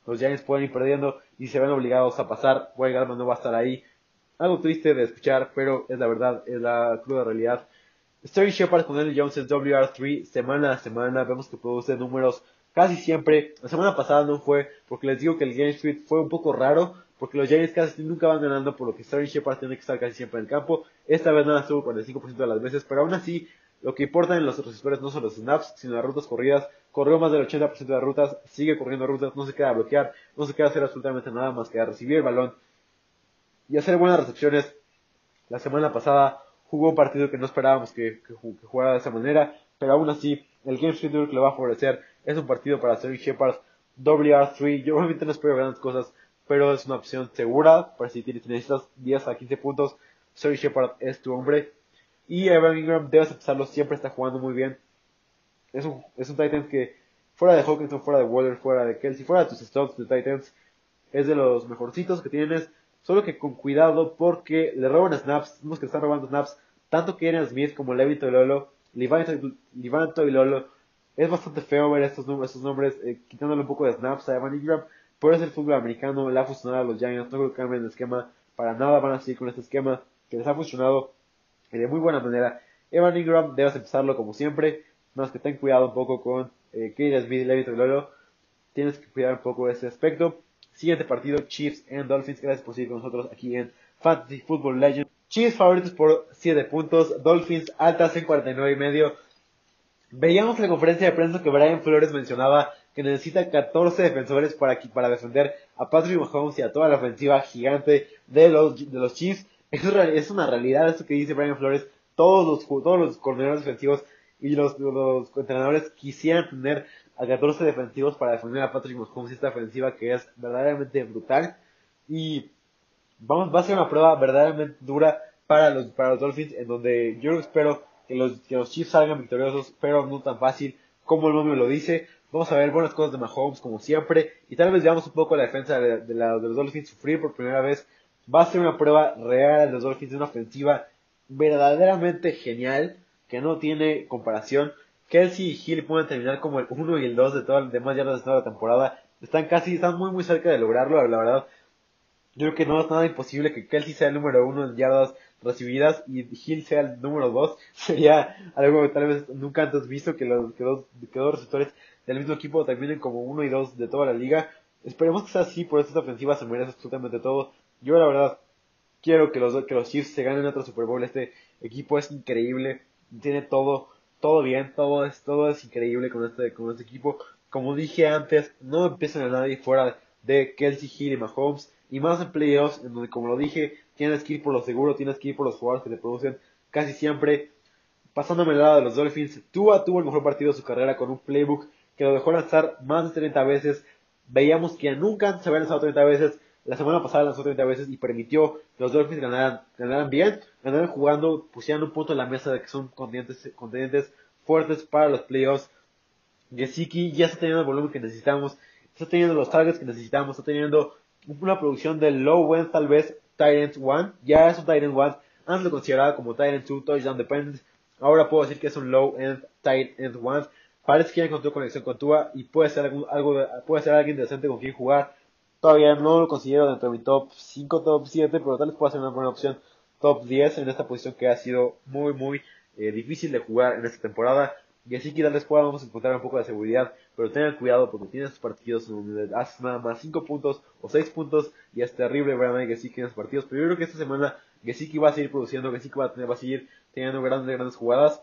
Los Giants pueden ir perdiendo y se ven obligados a pasar. Wayne Gallman no va a estar ahí. Algo triste de escuchar, pero es la verdad, es la cruda realidad. Sterling Shepard con Daniel Jones en WR3 semana a semana. Vemos que produce números casi siempre. La semana pasada no fue, porque les digo que el Game Street fue un poco raro, porque los Giants casi nunca van ganando, por lo que Sterling Shepard tiene que estar casi siempre en el campo. Esta vez nada estuvo 45% de las veces, pero aún así, lo que importa en los receptores no son los snaps, sino las rutas corridas. Corrió más del 80% de las rutas, sigue corriendo rutas, no se queda a bloquear, no se queda hacer absolutamente nada más que a recibir el balón y hacer buenas recepciones. La semana pasada jugó un partido que no esperábamos que, jugara de esa manera, pero aún así, el Game Street que le va a favorecer. Es un partido para Sterling Shepard, WR3. Yo obviamente no espero grandes cosas, pero es una opción segura para si tienes, necesitas 10 a 15 puntos. Sterling Shepard es tu hombre. Y Evan Ingram, debes empezarlo, siempre está jugando muy bien. Es un, es un Titans que, fuera de Hawkinson, fuera de Waller, fuera de Kelsey, fuera de tus stocks de Titans, es de los mejorcitos que tienes. Solo que con cuidado porque le roban snaps, vemos que están robando snaps, tanto Kieran Smith como Levito y Lolo, Lolo. Es bastante feo ver estos, estos nombres eh, quitándole un poco de snaps a Evan Ingram, pero es el fútbol americano, le ha funcionado a los Giants, no creo que cambien el esquema para nada, van a seguir con este esquema que les ha funcionado de muy buena manera. Evan Ingram debes empezarlo como siempre, más que ten cuidado un poco con eh, Smith, y Lolo, tienes que cuidar un poco ese aspecto. Siguiente partido, Chiefs and Dolphins. Gracias por seguir con nosotros aquí en Fantasy Football Legends. Chiefs favoritos por 7 puntos, Dolphins altas en 49 y medio. Veíamos en la conferencia de prensa que Brian Flores mencionaba que necesita 14 defensores para, para defender a Patrick Mahomes y a toda la ofensiva gigante de los, de los Chiefs. Es, una realidad eso que dice Brian Flores. Todos los, todos los coordinadores defensivos y los, los entrenadores quisieran tener a 14 defensivos para defender a Patrick Mahomes esta ofensiva que es verdaderamente brutal y vamos va a ser una prueba verdaderamente dura para los para los Dolphins en donde yo espero que los que los Chiefs salgan victoriosos pero no tan fácil como el nombre lo dice vamos a ver buenas cosas de Mahomes como siempre y tal vez veamos un poco la defensa de, la, de los Dolphins sufrir por primera vez va a ser una prueba real de los Dolphins de una ofensiva verdaderamente genial que no tiene comparación Kelsey y Hill pueden terminar como el 1 y el 2 de todas las demás yardas de toda la temporada. Están casi, están muy muy cerca de lograrlo, la verdad. Yo creo que no es nada imposible que Kelsey sea el número 1 en yardas recibidas y Hill sea el número 2. Sería algo que tal vez nunca antes visto que los que dos, que dos receptores del mismo equipo terminen como 1 y 2 de toda la liga. Esperemos que sea así, por esta ofensiva se merece absolutamente todo. Yo la verdad quiero que los, que los Chiefs se ganen otro Super Bowl. Este equipo es increíble, tiene todo todo bien, todo es, todo es increíble con este, con este equipo. Como dije antes, no empiezan a nadie fuera de Kelsey Hill y Mahomes. Y más en playoffs, en donde como lo dije, tienes que ir por lo seguro, tienes que ir por los jugadores que te producen casi siempre. Pasándome al lado de los Dolphins, Tua tuvo el mejor partido de su carrera con un playbook que lo dejó lanzar más de 30 veces. Veíamos que nunca se había lanzado 30 veces. La semana pasada lanzó 30 veces y permitió que los Dolphins ganaran, ganaran bien, ganaran jugando, pusieran un punto en la mesa de que son contendientes, fuertes para los playoffs. Gesicki ya está teniendo el volumen que necesitamos, está teniendo los targets que necesitamos, está teniendo una producción de low end tal vez Tyrant 1, ya es un Tyrant 1, antes lo consideraba como Tyrant 2, touchdown dependent, ahora puedo decir que es un low end Tyrant 1, Parece que ya encontró conexión con Tua y puede ser algo, puede ser alguien decente con quien jugar. Todavía no lo considero dentro de mi top 5, top 7, pero tal vez pueda ser una buena opción top 10 en esta posición que ha sido muy, muy eh, difícil de jugar en esta temporada. Y así que tal vez podamos encontrar un poco de seguridad, pero tengan cuidado porque tiene sus partidos donde haces nada más 5 puntos o 6 puntos y es terrible ver a Gesicki en esos partidos. Pero yo creo que esta semana Gesicki va a seguir produciendo, Gesicki va a, tener, va a seguir teniendo grandes, grandes jugadas.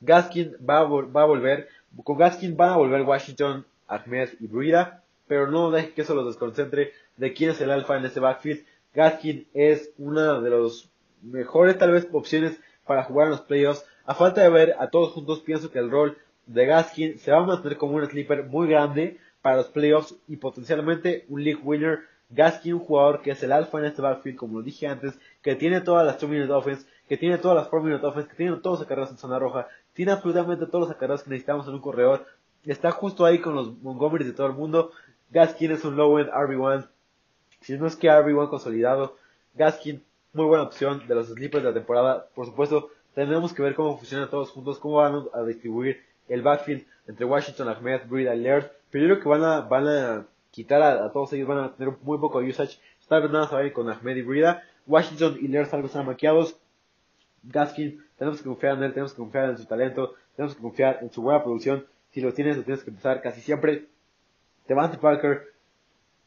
Gaskin va a, va a volver, con Gaskin van a volver Washington, Ahmed y Bruida, pero no deje que eso los desconcentre de quién es el alfa en este backfield. Gaskin es una de los mejores tal vez opciones para jugar en los playoffs. A falta de ver a todos juntos, pienso que el rol de Gaskin se va a mantener como un sleeper muy grande para los playoffs y potencialmente un league winner. Gaskin, un jugador que es el alfa en este backfield, como lo dije antes, que tiene todas las 2 minute offense, que tiene todas las 4 minute offense, que tiene todos los acarreos en zona roja, tiene absolutamente todos los acarreos que necesitamos en un corredor. Está justo ahí con los Montgomery de todo el mundo. Gaskin es un low end RB1. Si no es que RB1 consolidado, Gaskin, muy buena opción de los sleepers de la temporada. Por supuesto, tenemos que ver cómo funcionan todos juntos, cómo van a distribuir el backfield entre Washington, Ahmed, Breed Laird. Pero yo creo que van a, van a quitar a, todos ellos, van a tener muy poco usage. Tal vez nada con Ahmed y Brida. Washington y Laird algo están maquiados. Gaskin, tenemos que confiar en él, tenemos que confiar en su talento, tenemos que confiar en su buena producción. Si lo tienes, lo tienes que empezar casi siempre. Devante Parker,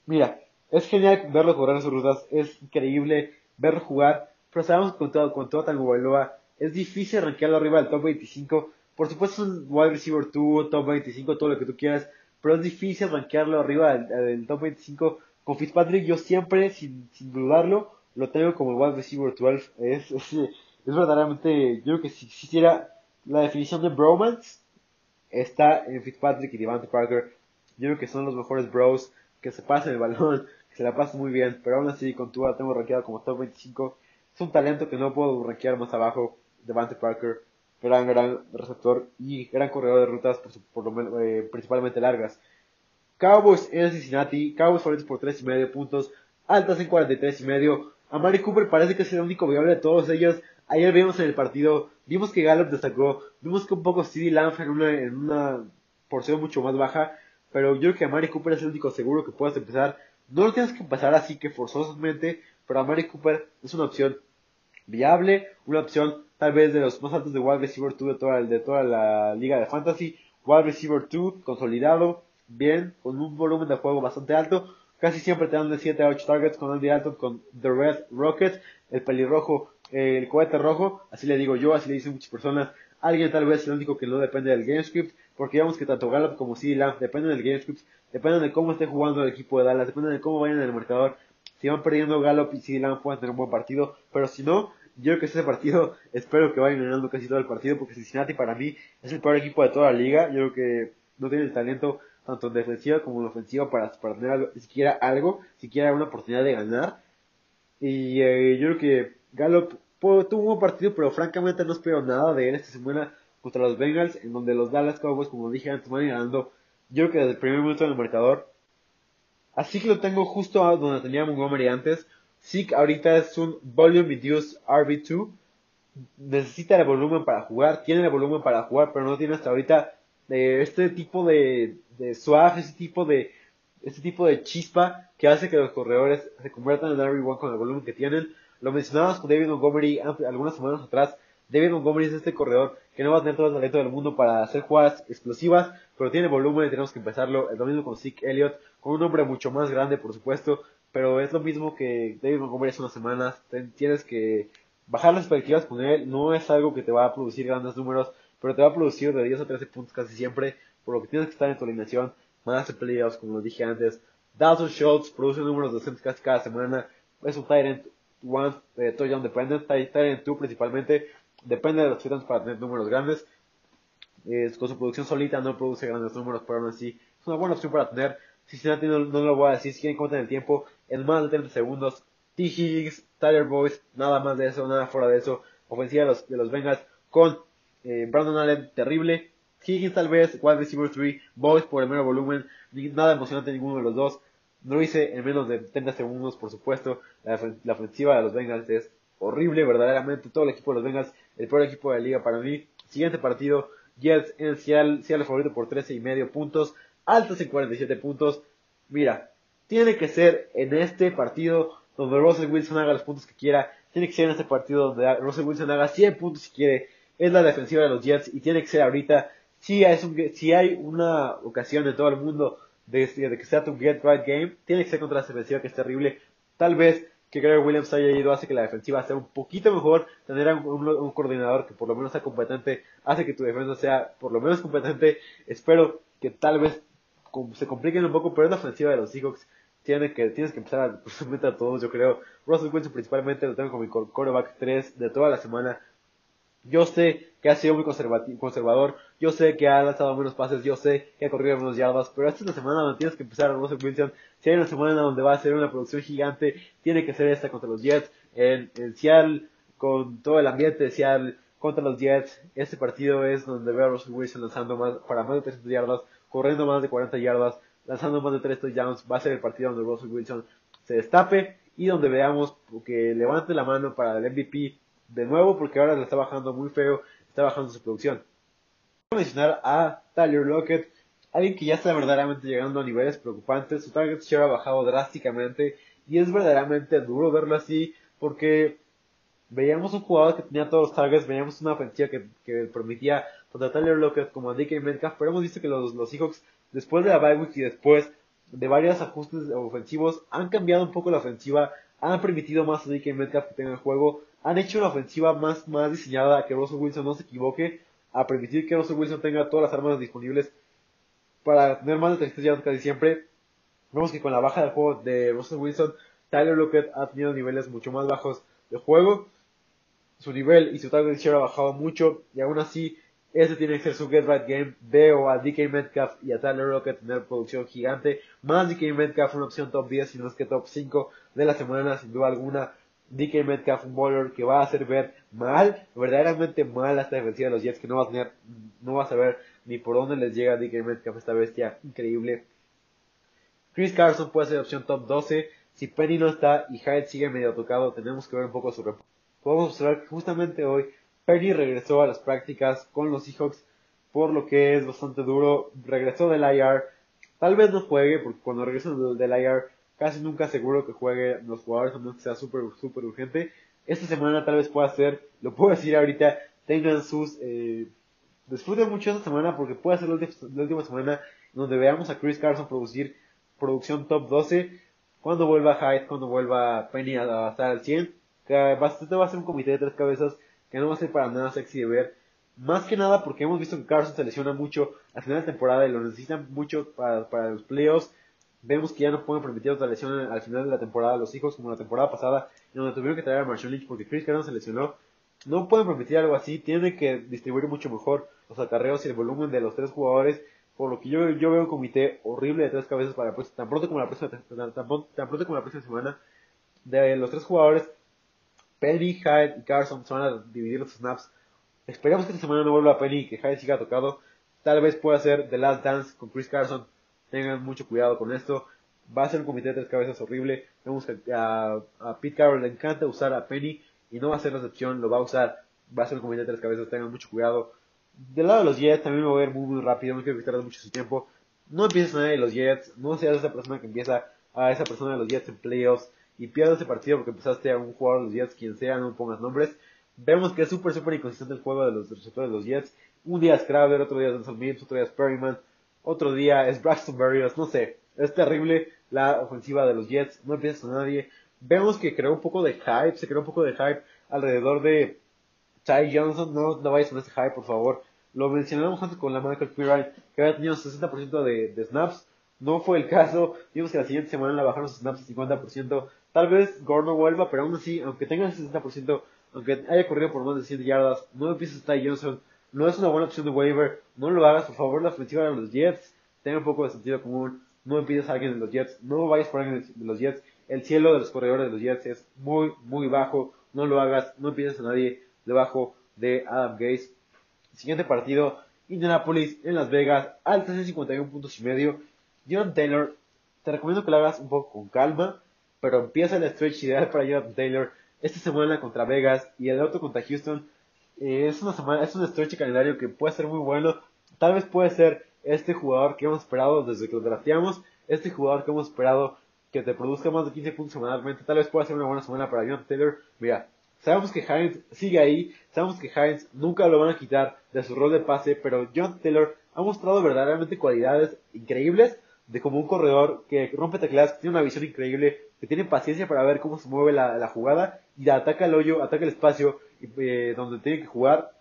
mira, es genial verlo correr sus rutas, es increíble verlo jugar, pero sabemos que con todo, con todo es difícil rankearlo arriba del top 25. Por supuesto es un wide receiver 2, top 25, todo lo que tú quieras, pero es difícil rankearlo arriba del, top 25. Con Fitzpatrick yo siempre, sin, sin dudarlo, lo tengo como el wide receiver 12. Es, es, es verdaderamente, yo creo que si hiciera la definición de bromance, está en Fitzpatrick y Devante Parker. Yo creo que son los mejores bros, que se pasan el balón, que se la pasan muy bien, pero aún así con Tua tengo rankeado como top 25. Es un talento que no puedo rankear más abajo. Devante Parker, gran, gran receptor y gran corredor de rutas, por, lo menos, eh, principalmente largas. Cowboys en Cincinnati, Cowboys favoritos por 3 y medio puntos, altas en 43 y medio. Amari Cooper parece que es el único viable de todos ellos. Ayer vimos en el partido, vimos que Gallup destacó, vimos que un poco CD Lamb en una, en una porción mucho más baja, pero yo creo que Amari Cooper es el único seguro que puedes empezar. No lo tienes que empezar así que forzosamente, pero Amari Cooper es una opción viable, una opción tal vez de los más altos de wide receiver 2 de toda, de toda la liga de fantasy. Wide receiver 2 consolidado, bien, con un volumen de juego bastante alto. Casi siempre te dan de 7 a 8 targets con Andy Dalton, con The Red Rocket, el pelirrojo, el cohete rojo, así le digo yo, así le dicen muchas personas. Alguien tal vez el único que no depende del game script, porque digamos que tanto Gallup como CD Lamb dependen del game script, dependen de cómo esté jugando el equipo de Dallas, dependen de cómo vayan en el marcador. Si van perdiendo Gallup y CD Lamb pueden tener un buen partido, pero si no, yo creo que ese partido, espero que vayan ganando casi todo el partido, porque Cincinnati para mí es el peor equipo de toda la liga. Yo creo que no tiene el talento, tanto en defensiva como en ofensiva, para, para tener algo, siquiera algo, siquiera una oportunidad de ganar. Y eh, yo creo que Gallup tuvo un partido, pero francamente no espero nada de él esta semana contra los Bengals, en donde los Dallas Cowboys, como dije antes, van ganando. Yo creo que desde el primer momento en el marcador. Así que lo tengo justo donde tenía Montgomery antes. Zeke ahorita es un Volume Reduced RB2. Necesita el volumen para jugar, tiene el volumen para jugar, pero no tiene hasta ahorita de este tipo de, de suave, ese tipo de, este tipo de chispa que hace que los corredores se conviertan en RB1 con el volumen que tienen. Lo mencionabas con David Montgomery algunas semanas atrás. David Montgomery es este corredor que no va a tener todo el talento del mundo para hacer jugadas explosivas, pero tiene volumen y tenemos que empezarlo. El mismo con Zeke Elliott, con un hombre mucho más grande, por supuesto, pero es lo mismo que David Montgomery hace unas semanas. Tienes que bajar las expectativas con él. No es algo que te va a producir grandes números, pero te va a producir de 10 a 13 puntos casi siempre. Por lo que tienes que estar en tu alineación. Más de playoffs, como lo dije antes. Dalton Schultz produce números decentes casi cada semana. Es un Tyrant One, eh, touchdown dependent. Tyrant 2 principalmente. Depende de los Titans para tener números grandes. con su producción solita no produce grandes números, pero aún así es una buena opción para tener. Cincinnati no, no lo voy a decir, si quieren en el tiempo, en más de 30 segundos. T. Higgs, Tyler Boys, nada más de eso, nada fuera de eso. Ofensiva de los, de los Bengals con eh, Brandon Allen, terrible. Higgins tal vez, wide receiver 3, Boys por el mero volumen, nada emocionante ninguno de los dos. No lo hice en menos de 30 segundos, por supuesto. La, la, ofensiva de los Bengals es horrible, verdaderamente. Todo el equipo de los Bengals, el peor equipo de la liga para mí. Siguiente partido, Jets en Seattle, Seattle favorito por 13 y medio puntos, altas en 47 puntos. Mira, tiene que ser en este partido donde Russell Wilson haga los puntos que quiera, tiene que ser en este partido donde Russell Wilson haga 100 puntos si quiere, es la defensiva de los Jets y tiene que ser ahorita, si, es un, si hay una ocasión en todo el mundo de, que sea tu get right game, tiene que ser contra la defensiva que es terrible, tal vez que Greg Williams haya ido hace que la defensiva sea un poquito mejor, tener un, un, coordinador que por lo menos sea competente, hace que tu defensa sea por lo menos competente, espero que tal vez se compliquen un poco, pero es la ofensiva de los Seahawks, tiene que, tienes que empezar a a todos, yo creo, Russell Wilson principalmente lo tengo como mi quarterback 3 de toda la semana, yo sé que ha sido muy conservador, yo sé que ha lanzado menos pases, yo sé que ha corrido menos yardas, pero esta es la semana donde tienes que empezar a Russell Wilson. Si hay una semana donde va a ser una producción gigante, tiene que ser esta contra los Jets, en, en Seattle, con todo el ambiente de Seattle, contra los Jets. Este partido es donde veo a Russell Wilson lanzando más, para más de 300 yardas, corriendo más de 40 yardas, lanzando más de 3 touchdowns. Va a ser el partido donde Russell Wilson se destape y donde veamos que levante la mano para el MVP de nuevo porque ahora le está bajando muy feo, está bajando su producción. Quiero mencionar a Tyler Lockett, alguien que ya está verdaderamente llegando a niveles preocupantes, su target share ha bajado drásticamente y es verdaderamente duro verlo así porque veíamos un jugador que tenía todos los targets, veíamos una ofensiva que, que permitía tanto a Tyler Lockett como a DK Metcalf, pero hemos visto que los, los Seahawks después de la bye week y después de varios ajustes ofensivos han cambiado un poco la ofensiva, han permitido más a DK Metcalf que tenga el juego, han hecho una ofensiva más, más diseñada a que Russell Wilson no se equivoque, a permitir que Russell Wilson tenga todas las armas disponibles para tener más de 300 yardas casi siempre. Vemos que con la baja del juego de Russell Wilson, Tyler Lockett ha tenido niveles mucho más bajos de juego. Su nivel y su target share ha bajado mucho y aún así ese tiene que ser su get right game. Veo a DK Metcalf y a Tyler Lockett tener producción gigante. Más DK Metcalf una opción top 10 si no es que top 5 de la semana sin duda alguna. DK Metcalf, un bowler que va a hacer ver mal, verdaderamente mal a esta defensiva de los Jets, que no va a tener, no va a saber ni por dónde les llega DK Metcalf, esta bestia increíble. Chris Carson puede ser opción top 12. Si Penny no está y Hyde sigue medio tocado, tenemos que ver un poco su reporte. Podemos observar que justamente hoy Penny regresó a las prácticas con los Seahawks, por lo que es bastante duro. Regresó del IR. Tal vez no juegue, porque cuando regresa del IR casi nunca seguro que juegue los jugadores, a menos que sea súper, súper urgente. Esta semana tal vez pueda ser, lo puedo decir ahorita, tengan sus, eh, disfruten mucho esta semana porque puede ser la, última semana donde veamos a Chris Carson producir producción top 12, cuando vuelva Hyde, cuando vuelva Penny a, estar al 100, que bastante va a ser un comité de tres cabezas que no va a ser para nada sexy de ver. Más que nada porque hemos visto que Carson se lesiona mucho al final de temporada y lo necesitan mucho para, para los playoffs vemos que ya no pueden permitir otra lesión al final de la temporada los hijos como la temporada pasada en donde tuvieron que traer a Marshall Lynch porque Chris Carson se lesionó. No pueden permitir algo así tienen que distribuir mucho mejor los acarreos y el volumen de los tres jugadores por lo que yo, yo veo un comité horrible de tres cabezas para pues, tan pronto como la próxima tan, pronto como la próxima semana de los tres jugadores Penny, Hyde y Carson se van a dividir los snaps. Esperemos que esta semana no vuelva Penny y que Hyde siga tocado. Tal vez pueda ser The Last Dance con Chris Carson Tengan mucho cuidado con esto. Va a ser un comité de tres cabezas horrible. Vemos que a, Pete Carroll le encanta usar a Penny y no va a ser la excepción, lo va a usar. Va a ser un comité de tres cabezas, tengan mucho cuidado. Del lado de los Jets también me voy a ver muy, muy rápido, no quiero que tarde mucho su tiempo. No empieces a nadie de los Jets, no seas esa persona que empieza a esa persona de los Jets en playoffs y pierdas ese partido porque empezaste a un jugador de los Jets, quien sea, no pongas nombres. Vemos que es súper, súper inconsistente el juego de los receptores de los Jets. Un día es Crowder, otro día es Denzel Mims, otro día es Perryman, otro día es Braxton Berrios, no sé, es terrible la ofensiva de los Jets, no empieza a nadie. Vemos que creó un poco de hype, se creó un poco de hype alrededor de Ty Johnson, no, no vayas con ese hype, por favor. Lo mencionamos antes con la Michael Pirine, que había tenido 60% de, de snaps, no fue el caso, vimos que la siguiente semana la bajaron sus snaps a 50%, tal vez Gordon vuelva, pero aún así, aunque tenga el 60%, aunque haya corrido por más de 100 yardas, no empieces Ty Johnson, no es una buena opción de waiver, no lo hagas, por favor, la ofensiva de los Jets, tenga un poco de sentido común, no empiezas a alguien de los Jets, no vayas por alguien de los Jets, el cielo de los corredores de los Jets es muy, muy bajo, no lo hagas, no empieces a nadie debajo de Adam Gaze. Siguiente partido, Indianapolis en Las Vegas, altas en 51 puntos y medio. Jonathan Taylor, te recomiendo que lo hagas un poco con calma, pero empieza el stretch ideal para Jonathan Taylor esta semana contra Vegas y el otro contra Houston Eh, es una semana, es un stretch calendario que puede ser muy bueno. Tal vez puede ser este jugador que hemos esperado desde que lo drafteamos, este jugador que hemos esperado que te produzca más de 15 puntos semanalmente, tal vez pueda ser una buena semana para Jonathan Taylor. Mira, sabemos que Hines sigue ahí, sabemos que Hines nunca lo van a quitar de su rol de pase, pero Jonathan Taylor ha mostrado verdaderamente cualidades increíbles de como un corredor que rompe tecladas, que tiene una visión increíble, que tiene paciencia para ver cómo se mueve la, jugada y ataca el hoyo, ataca el espacio eh, donde tiene que jugar.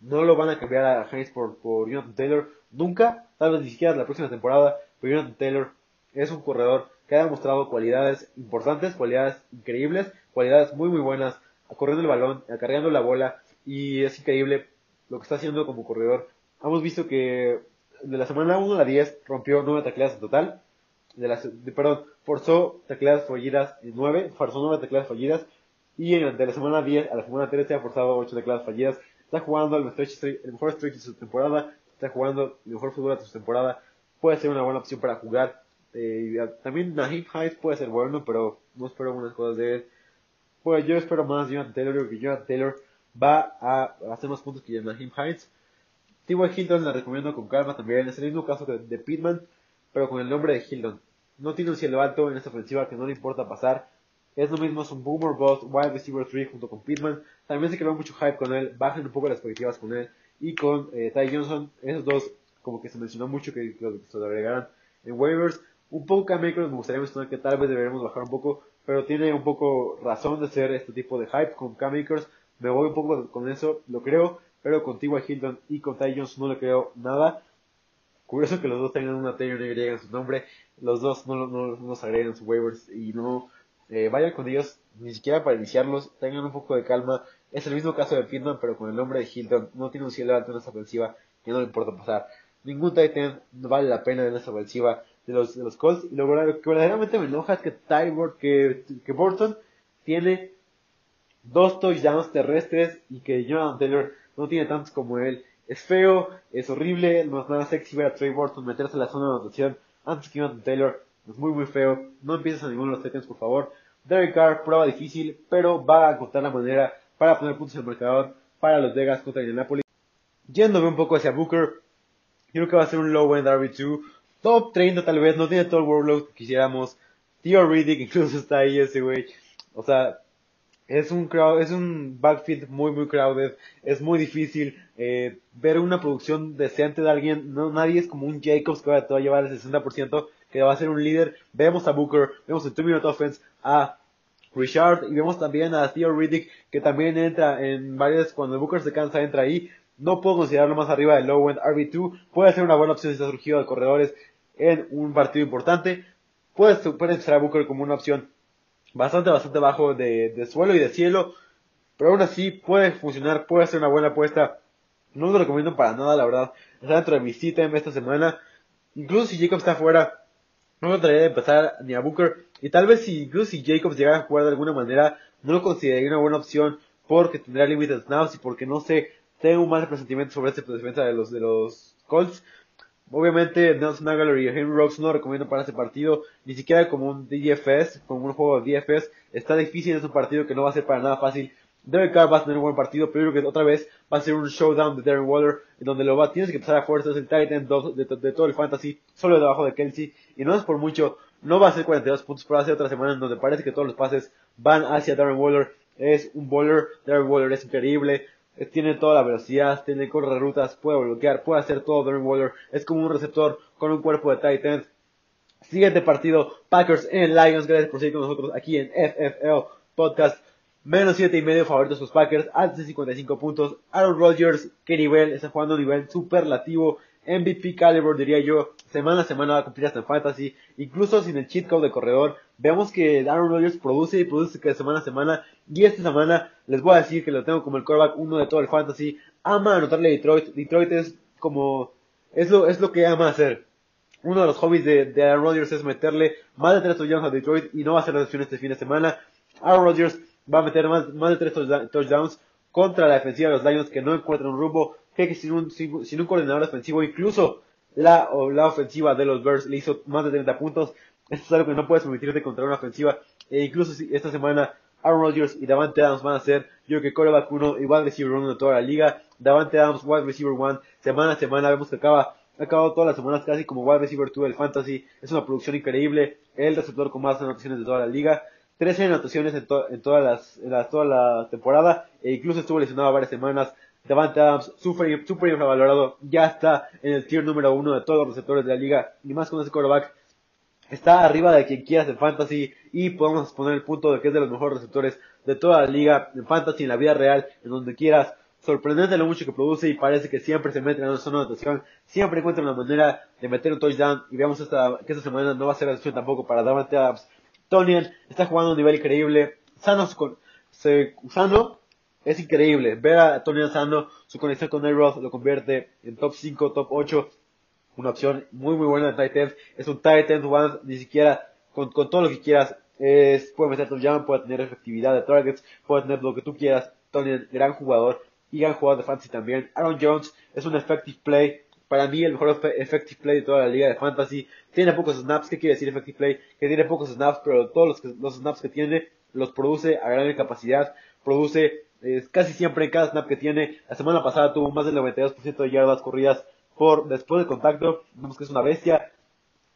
No lo van a cambiar a Hines por, por Jonathan Taylor nunca, tal vez ni siquiera la próxima temporada, pero Jonathan Taylor es un corredor que ha demostrado cualidades importantes, cualidades increíbles, cualidades muy muy buenas, corriendo el balón, cargando la bola y es increíble lo que está haciendo como corredor. Hemos visto que de la semana 1 a la 10 rompió 9 tacleadas en total. De las, perdón, forzó tacleadas fallidas en 9, forzó 9 tacleadas fallidas. Y de la semana 10 a la semana 13 ha forzado 8 tacleadas fallidas. Está jugando el, mejor stretch de su temporada. Está jugando el mejor fútbol de su temporada. Puede ser una buena opción para jugar. Eh, también Nahim Hines puede ser bueno, pero no espero buenas cosas de él. Pues yo espero más Jonathan Taylor, que Jonathan Taylor va a hacer más puntos que Nahim Hines. T.Y. Hilton la recomiendo con calma también. Es el mismo caso de, de Pittman, pero con el nombre de Hilton. No tiene un cielo alto en esta ofensiva que no le importa pasar. Es lo mismo, es un boomer bust, wide receiver 3 junto con Pittman. También se creó mucho hype con él, bajen un poco las expectativas con él. Y con eh, Ty Johnson, esos dos, como que se mencionó mucho que, que se lo agregaran en waivers. Un poco Cam me gustaría mencionar que tal vez deberíamos bajar un poco, pero tiene un poco razón de ser este tipo de hype con Cam Me voy un poco con eso, lo creo pero con T.Y. Hilton y con Ty Jones no le creo nada. Curioso que los dos tengan una Taylor Y en su nombre, los dos no, no, nos agreguen sus waivers y no eh, vayan con ellos ni siquiera para iniciarlos, tengan un poco de calma. Es el mismo caso de Pittman, pero con el nombre de Hilton, no tiene un cielo alto en esa ofensiva y no le importa pasar. Ningún Titan vale la pena en esa ofensiva de los, de los Colts. Y lo, que verdaderamente me enoja es que Tybor, que, que Burton tiene dos touchdowns terrestres y que Jonathan Taylor no tiene tantos como él. Es feo, es horrible, no es nada sexy ver a Trey Burton meterse en la zona de anotación antes que Jonathan Taylor. Es muy muy feo. No empieces a ninguno de los Titans, por favor. Derek Carr, prueba difícil, pero va a encontrar la manera para poner puntos en el marcador para los Vegas contra Indianapolis. Yéndome un poco hacia Booker, creo que va a ser un low end RB2. Top 30 tal vez, no tiene todo el workload que quisiéramos. Theo Riddick incluso está ahí ese güey. O sea, es un crowd, es un backfield muy muy crowded, es muy difícil eh, ver una producción decente de alguien, no nadie es como un Jacobs que va a llevar el 60%, que va a ser un líder, vemos a Booker, vemos en 2 Minute Offense a Richard y vemos también a Theo Riddick que también entra en varias, cuando Booker se cansa entra ahí, no puedo considerarlo más arriba del low end RB2, puede ser una buena opción si está surgido de corredores en un partido importante, puede, puede ser a Booker como una opción bastante, bastante bajo de, suelo y de cielo. Pero aún así puede funcionar, puede ser una buena apuesta. No lo recomiendo para nada, la verdad. Está dentro de mi esta semana. Incluso si Jacobs está fuera, no me trataría de empezar ni a Booker. Y tal vez si, incluso si Jacobs llegara a jugar de alguna manera, no lo consideraría una buena opción porque tendrá limited snaps y porque no sé, tengo un mal presentimiento sobre este defensa de los, de los Colts. Obviamente Nelson Aguilar y Henry Rocks no recomiendo para este partido, ni siquiera como un DFS, como un juego de DFS. Está difícil, es un partido que no va a ser para nada fácil. Derek Carr va a tener un buen partido, pero creo que otra vez va a ser un showdown de Darren Waller, en donde lo va, tienes que empezar a fuerzas, el Titan de, de, todo el fantasy, solo debajo de Kelsey, y no es por mucho, no va a ser 42 puntos, pero va a ser otra semana en donde parece que todos los pases van hacia Darren Waller, es un bowler, Darren Waller es increíble, tiene toda la velocidad, tiene corre rutas, puede bloquear, puede hacer todo Darren Waller, es como un receptor con un cuerpo de tight Siguiente partido, Packers en Lions, gracias por seguir con nosotros aquí en FFL Podcast. Menos 7 y medio favoritos sus Packers, altos de 55 puntos. Aaron Rodgers, qué nivel, está jugando a nivel superlativo. MVP caliber diría yo, semana a semana va a cumplir hasta en fantasy, incluso sin el cheat code de corredor. Vemos que Aaron Rodgers produce y produce que semana a semana, y esta semana les voy a decir que lo tengo como el quarterback uno de todo el fantasy. Ama anotarle a Detroit, Detroit es como, es lo, es lo que ama hacer. Uno de los hobbies de, Aaron Rodgers es meterle más de 3 touchdowns a Detroit y no va a hacer la este fin de semana. Aaron Rodgers va a meter más, más de 3 touchdowns contra la defensiva de los Lions que no encuentran un rumbo que sin un, sin, un coordinador ofensivo, incluso la, la ofensiva de los Bears le hizo más de 30 puntos. Esto es algo que no puedes permitirte contra una ofensiva. E incluso si esta semana Aaron Rodgers y Davante Adams van a ser, yo creo que coreback 1 y wide receiver 1 de toda la liga. Davante Adams, wide receiver 1, semana a semana vemos que acaba ha todas las semanas casi como wide receiver 2 del fantasy. Es una producción increíble. El receptor con más anotaciones de toda la liga. 13 anotaciones en, en, todas las, en toda la temporada. E incluso estuvo lesionado varias semanas. Davante Adams, super, super infravalorado. Ya está en el tier número uno de todos los receptores de la liga. Y más con ese quarterback. Está arriba de quien quieras en fantasy. Y podemos poner el punto de que es de los mejores receptores de toda la liga. En fantasy, en la vida real, en donde quieras sorprendente lo mucho que produce y parece que siempre se mete en una zona de anotación, siempre encuentra una manera de meter un touchdown y veamos esta, que esta semana no va a ser la tampoco para Davante Adams. Tonian está jugando a un nivel increíble, sano, se, sano es increíble, ver a Tonian sano, su conexión con Roth lo convierte en top 5, top 8, una opción muy muy buena de tight end, es un tight end one, ni siquiera con, con todo lo que quieras, es, puede meter touchdown, puede tener efectividad de targets, puede tener lo que tú quieras, Tonian, gran jugador, y gran jugador de fantasy también. Aaron Jones es un effective play. Para mí el mejor effective play de toda la liga de fantasy. Tiene pocos snaps. ¿Qué quiere decir effective play? Que tiene pocos snaps, pero todos los, los snaps que tiene los produce a gran capacidad. Produce eh, casi siempre en cada snap que tiene. La semana pasada tuvo más del 92% de yardas corridas por después del contacto. Vemos que es una bestia.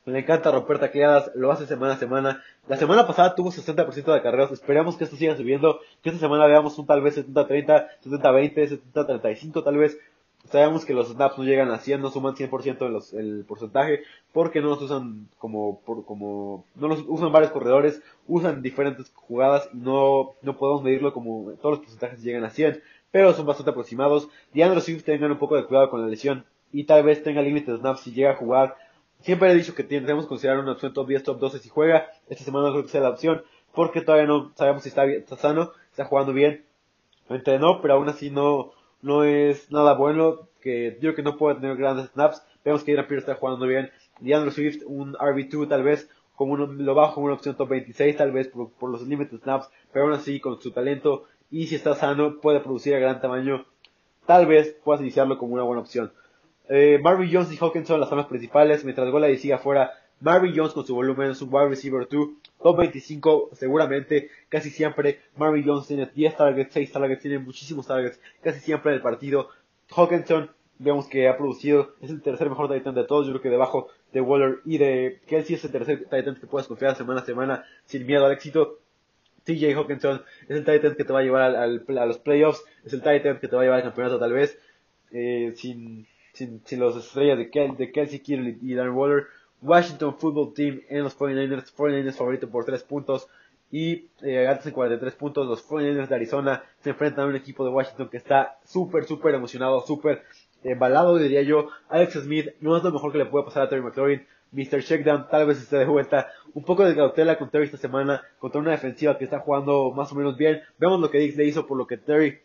Le encanta romper tacleadas, lo hace semana a semana. La semana pasada tuvo 60% de carreras, esperamos que esto siga subiendo, que esta semana veamos un tal vez 70-30, 70-20, 70-35 tal vez. Sabemos que los snaps no llegan a 100, no suman 100% los, el porcentaje, porque no los usan como, por, como, no los usan varios corredores, usan diferentes jugadas y no, no podemos medirlo como todos los porcentajes llegan a 100, pero son bastante aproximados. DeAndre Swift tengan un poco de cuidado con la lesión y tal vez tenga límite de snaps si llega a jugar Siempre he dicho que tenemos que considerar una opción top 10, top 12 si juega. Esta semana no creo que sea la opción porque todavía no sabemos si está, bien, está sano, está jugando bien. Entrenó, pero aún así no, no es nada bueno. Que yo que no puede tener grandes snaps. Vemos que Adrian Pierce está jugando bien. DeAndre Swift, un RB2 tal vez, como uno, lo bajo como una opción top 26 tal vez por, por los límites snaps, pero aún así con su talento y si está sano puede producir a gran tamaño, tal vez puedas iniciarlo como una buena opción. Eh, Marvin Jones y Hawkins son las armas principales, mientras Gola siga afuera. Marvin Jones con su volumen es un wide receiver 2, top 25 seguramente, casi siempre. Marvin Jones tiene 10 targets, 6 targets, tiene muchísimos targets, casi siempre en el partido. Hawkinson, vemos que ha producido, es el tercer mejor Titan de todos, yo creo que debajo de Waller y de Kelsey es el tercer Titan que puedes confiar semana a semana sin miedo al éxito. TJ Hawkinson es el Titan que te va a llevar al, a los playoffs, es el Titan que te va a llevar al campeonato tal vez, eh, sin sin, sin los estrellas de, Kel, de Kelsey Kittle y Darren Waller. Washington Football Team en los 49ers, 49ers favorito por 3 puntos y eh, antes en 43 puntos. Los 49ers de Arizona se enfrentan a un equipo de Washington que está súper, súper emocionado, súper embalado, diría yo. Alex Smith no es lo mejor que le puede pasar a Terry McLaurin. Mr. Checkdown tal vez esté de vuelta. Un poco de cautela con Terry esta semana contra una defensiva que está jugando más o menos bien. Vemos lo que Dix le hizo por lo que Terry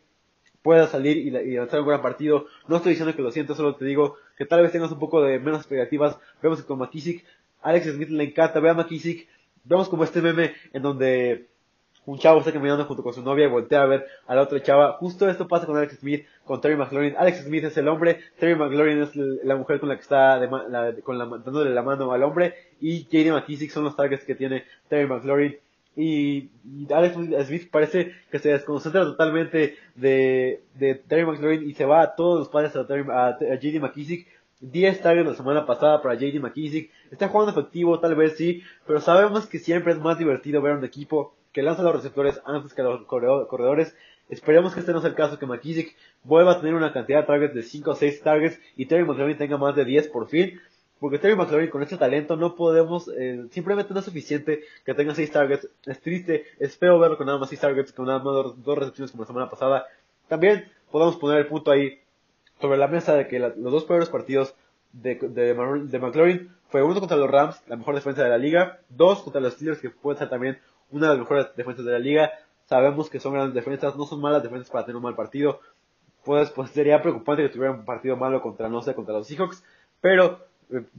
pueda salir y, y lanzar un gran partido. No estoy diciendo que lo siento, solo te digo que tal vez tengas un poco de menos expectativas. Vemos que con McKissick, Alex Smith le encanta, ve a McKissick. Vemos como este meme en donde un chavo está caminando junto con su novia y voltea a ver a la otra chava. Justo esto pasa con Alex Smith, con Terry McLaurin. Alex Smith es el hombre, Terry McLaurin es la mujer con la que está con la, dándole la mano al hombre y JD McKissick son los targets que tiene Terry McLaurin. Y, Alex Smith parece que se desconcentra totalmente de, de Terry McLaurin y se va a todos los padres a, a, JD McKissick. 10 targets la semana pasada para JD McKissick. Está jugando efectivo, tal vez sí, pero sabemos que siempre es más divertido ver a un equipo que lanza a los receptores antes que a los corredores. Esperemos que este no sea el caso, que McKissick vuelva a tener una cantidad de targets de 5 o 6 targets y Terry McLaurin tenga más de 10 por fin. Porque Terry McLaurin con este talento no podemos, eh, simplemente no es suficiente que tenga 6 targets. Es triste, es feo verlo con nada más 6 targets, con nada más 2 recepciones como la semana pasada. También podemos poner el punto ahí sobre la mesa de que los dos peores partidos de, de, de, McLaurin fue uno contra los Rams, la mejor defensa de la liga, dos contra los Steelers, que puede ser también una de las mejores defensas de la liga. Sabemos que son grandes defensas, no son malas defensas para tener un mal partido. Pues, pues sería preocupante que tuvieran un partido malo contra, no sé, contra los Seahawks, pero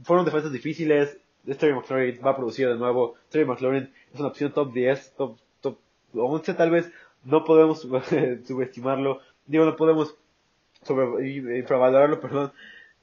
fueron defensas difíciles. Terry McLaurin va a producir de nuevo. Terry McLaurin es una opción top 10, top, top 11 tal vez. No podemos subestimarlo. Digo, no podemos sobre, infravalorarlo, perdón.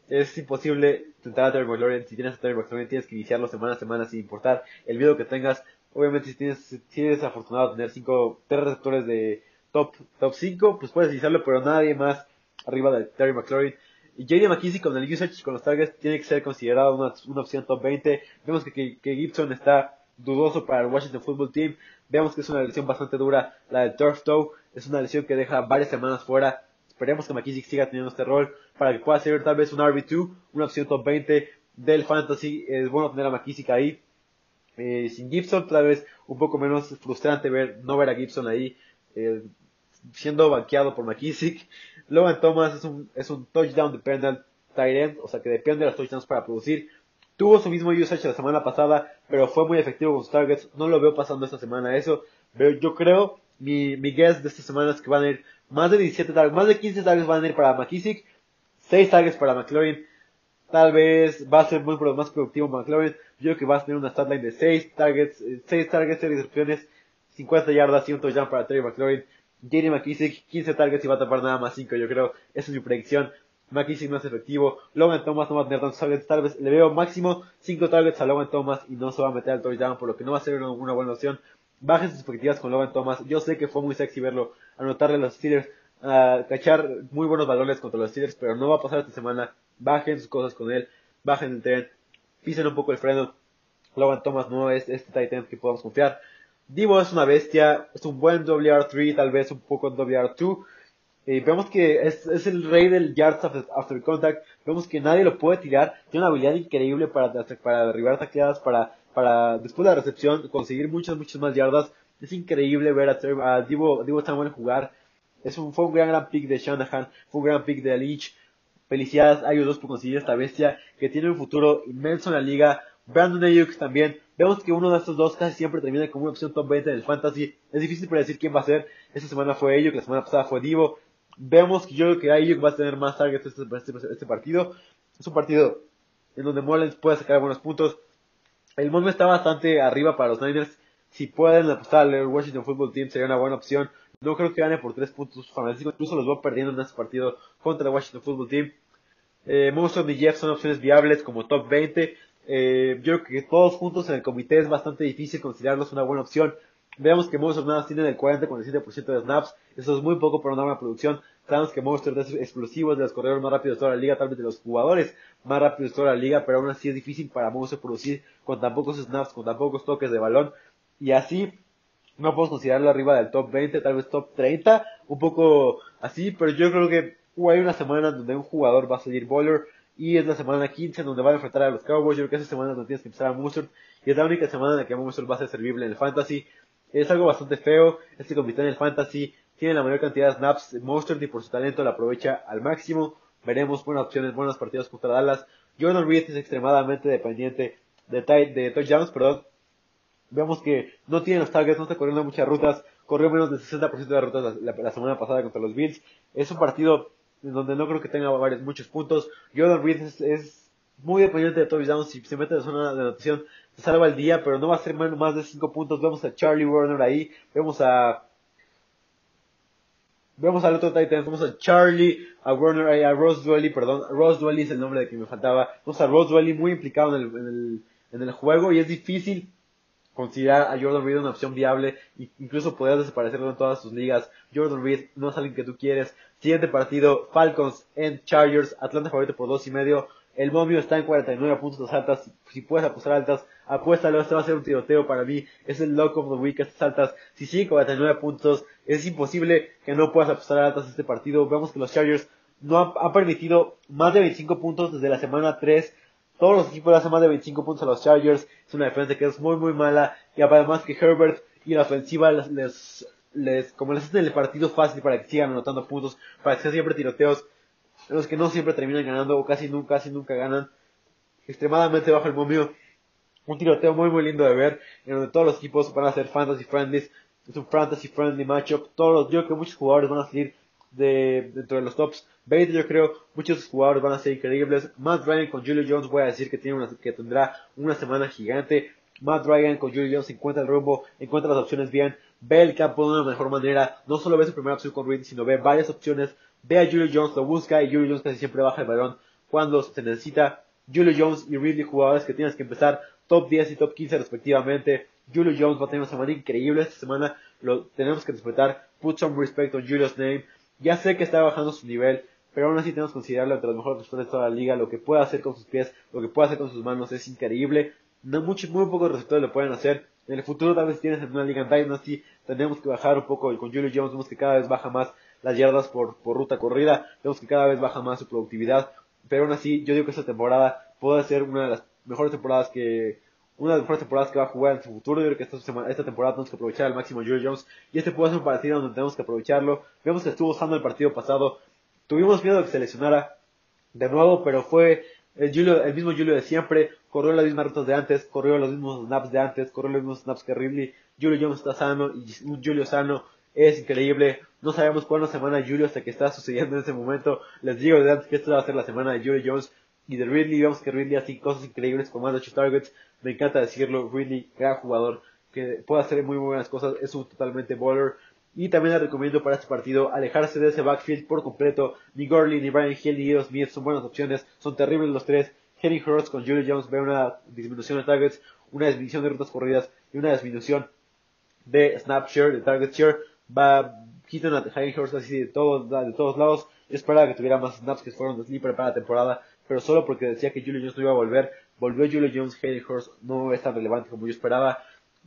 Es imposible tentar a Terry McLaurin. Si tienes a Terry McLaurin, tienes que iniciarlo semana a semana sin importar el miedo que tengas. Obviamente si tienes, si eres afortunado tener cinco, tres receptores de top, top 5, pues puedes utilizarlo, pero nadie más arriba de Terry McLaurin. JD McKissick con el usage con los targets tiene que ser considerado una, una opción top 20. Vemos que, que, Gibson está dudoso para el Washington Football Team. Vemos que es una lesión bastante dura. La del turf toe es una lesión que deja varias semanas fuera. Esperemos que McKissick siga teniendo este rol para que pueda ser tal vez un RB2, una opción top 20 del fantasy. Es bueno tener a McKissick ahí. Eh, sin Gibson, tal vez un poco menos frustrante ver no ver a Gibson ahí eh, siendo banqueado por McKissick. Logan Thomas es un, es un touchdown dependent tight end, o sea que depende de los touchdowns para producir. Tuvo su mismo usage la semana pasada, pero fue muy efectivo con sus targets. No lo veo pasando esta semana eso. Pero yo creo, mi, mi guess de esta semana es que van a ir más de 17 targets, más de 15 targets van a ir para McKissick, 6 targets para McLaurin. Tal vez va a ser muy más productivo McLaurin. Yo creo que va a tener una statline de 6 targets, 6 targets, 6 recepciones, 50 yardas y un touchdown para Terry McLaurin. Jerry McKissick, 15 targets y va a tapar nada más 5, yo creo. Esa es mi predicción. McKissick es efectivo. Logan Thomas no va a tener tantos targets. Tal vez le veo máximo 5 targets a Logan Thomas y no se va a meter al touchdown, por lo que no va a ser una, buena opción. Bajen sus expectativas con Logan Thomas. Yo sé que fue muy sexy verlo, anotarle a los Steelers, a cachar muy buenos balones contra los Steelers, pero no va a pasar esta semana. Bajen sus cosas con él, bajen el tren, pisen un poco el freno. Logan Thomas no es este tight end que podamos confiar. Divo es una bestia, es un buen WR3, tal vez un poco en WR2. Eh, vemos que es, es, el rey del yards after, contact. Vemos que nadie lo puede tirar. Tiene una habilidad increíble para, para derribar tacleadas, para, para después de la recepción conseguir muchas, muchas más yardas. Es increíble ver a, a Divo, Divo Samuel jugar. Es un, fue un gran, gran pick de Shanahan, fue un gran pick de Leach. Felicidades a ellos dos por conseguir esta bestia que tiene un futuro inmenso en la liga. Brandon Ayuk también. Vemos que uno de estos dos casi siempre termina como una opción top 20 del fantasy. Es difícil predecir quién va a ser. Esta semana fue Ayuk, la semana pasada fue Divo. Vemos que yo creo que Ayuk va a tener más targets este, este, este partido. Es un partido en donde Mullens puede sacar buenos puntos. El Monme está bastante arriba para los Niners. Si pueden apostar al Washington Football Team sería una buena opción. No creo que gane por 3 puntos Incluso los voy perdiendo en este partido contra el Washington Football Team. Eh, Monster y Jeff son opciones viables como top 20. Eh, yo creo que todos juntos en el comité es bastante difícil considerarlos una buena opción. Veamos que Monster nada tiene el 40-47% de snaps. Eso es muy poco para una buena producción. Sabemos que Monster es explosivo, de los corredores más rápidos de toda la liga, tal vez de los jugadores más rápidos de toda la liga, pero aún así es difícil para Monster producir con tan pocos snaps, con tan pocos toques de balón. Y así no podemos considerarlo arriba del top 20, tal vez top 30, un poco así, pero yo creo que hay una semana donde un jugador va a salir bowler y es la semana 15 en donde van a enfrentar a los Cowboys. Yo creo que esa semana donde tienes que empezar a Mustard y es la única semana en la que Mustard va a ser servible en el Fantasy. Es algo bastante feo, este comité en el Fantasy tiene la mayor cantidad de snaps Mustard y por su talento la aprovecha al máximo. Veremos buenas opciones, buenos partidos contra Dallas. Jordan Reed es extremadamente dependiente de, de touchdowns, perdón. Vemos que no tiene los targets, no está corriendo muchas rutas, corrió menos del 60% de rutas la, semana pasada contra los Bills. Es un partido donde no creo que tenga varios, muchos puntos. Jordan Reed es, muy dependiente de touchdowns, si se mete en zona de anotación, se salva el día, pero no va a ser más de 5 puntos. Vemos a Charlie Warner ahí, vemos a Vemos al otro Titan, vemos a Charlie, a Warner, a Ross Dwelly, perdón, Ross Dwelly es el nombre de que me faltaba. Vemos a Ross Dwelly muy implicado en el, en el, en el juego y es difícil considerar a Jordan Reed una opción viable, incluso podría desaparecerlo en todas sus ligas. Jordan Reed no es alguien que tú quieres. Siguiente partido, Falcons en Chargers, Atlanta favorito por dos y medio. El momio está en 49 puntos altas. Si puedes apostar altas, apuéstalo. Este va a ser un tiroteo para mí. Es el lock of the week, estas altas. Si sigue 49 puntos, es imposible que no puedas apostar altas este partido. Vemos que los Chargers no han, permitido más de 25 puntos desde la semana 3 todos los equipos le hacen más de 25 puntos a los Chargers. Es una defensa que es muy, muy mala. Y además que Herbert y la ofensiva les, les, como les hacen el partido fácil para que sigan anotando puntos, para que sean siempre tiroteos, los que no siempre terminan ganando o casi nunca, casi nunca ganan. Extremadamente bajo el momio. Un tiroteo muy, muy lindo de ver, en donde todos los equipos van a ser fantasy friendly. Es un fantasy friendly matchup. Todos los, yo creo que muchos jugadores van a salir de, dentro de los tops 20 yo creo, muchos jugadores van a ser increíbles. Matt Ryan con Julio Jones voy a decir que, tiene una, que tendrá una semana gigante. Matt Ryan con Julio Jones encuentra el rumbo, encuentra las opciones bien, ve el campo de una mejor manera, no solo ve su primera opción con Reed, sino ve varias opciones, ve a Julio Jones, lo busca y Julio Jones casi siempre baja el balón cuando se necesita. Julio Jones y Ridley jugadores que tienes que empezar top 10 y top 15 respectivamente. Julio Jones va a tener una semana increíble esta semana. Lo tenemos que respetar. Put some respect on Julio's name. Ya sé que está bajando su nivel, pero aún así tenemos que considerarlo entre los mejores receptores de toda la liga. Lo que puede hacer con sus pies, lo que puede hacer con sus manos es increíble. No muchos, muy pocos receptores lo pueden hacer. En el futuro tal vez tienes en una liga en Dynasty, tenemos que bajar un poco con Julio Jones, vemos que cada vez baja más las yardas por, por ruta corrida, vemos que cada vez baja más su productividad, pero aún así yo digo que esta temporada puede ser una de las mejores temporadas que una de las mejores temporadas que va a jugar en su futuro. Yo creo que esta, semana, esta temporada tenemos que aprovechar al máximo Julio Jones. Y este puede ser un partido donde tenemos que aprovecharlo. Vemos que estuvo usando el partido pasado. Tuvimos miedo de que se lesionara de nuevo, pero fue el, Julio, el mismo Julio de siempre. Corrió las mismas rutas de antes, corrió los mismos snaps de antes, corrió los mismos snaps que Ridley. Julio Jones está sano y Julio sano es increíble. No sabemos cuándo semana Julio hasta que está sucediendo en ese momento. Les digo de antes que esta va a ser la semana de Julio Jones y de Ridley. Vemos que Ridley hace cosas increíbles con más de 8 targets. Me encanta decirlo. Ridley, gran jugador que puede hacer muy, buenas cosas. Es un totalmente baller. Y también les recomiendo para este partido alejarse de ese backfield por completo. Ni Gurley, ni Brian Hill, ni Edo Smith son buenas opciones. Son terribles los tres. Henry Hurst con Julio Jones ve una disminución de targets, una disminución de rutas corridas y una disminución de snap share, de target share. Va quitan a Henry Hurst así de todos, de todos lados. Yo esperaba que tuviera más snaps que fueron de sleeper para la temporada, pero solo porque decía que Julio Jones no iba a volver. Volvió Julio Jones, Henry Hurst no es tan relevante como yo esperaba.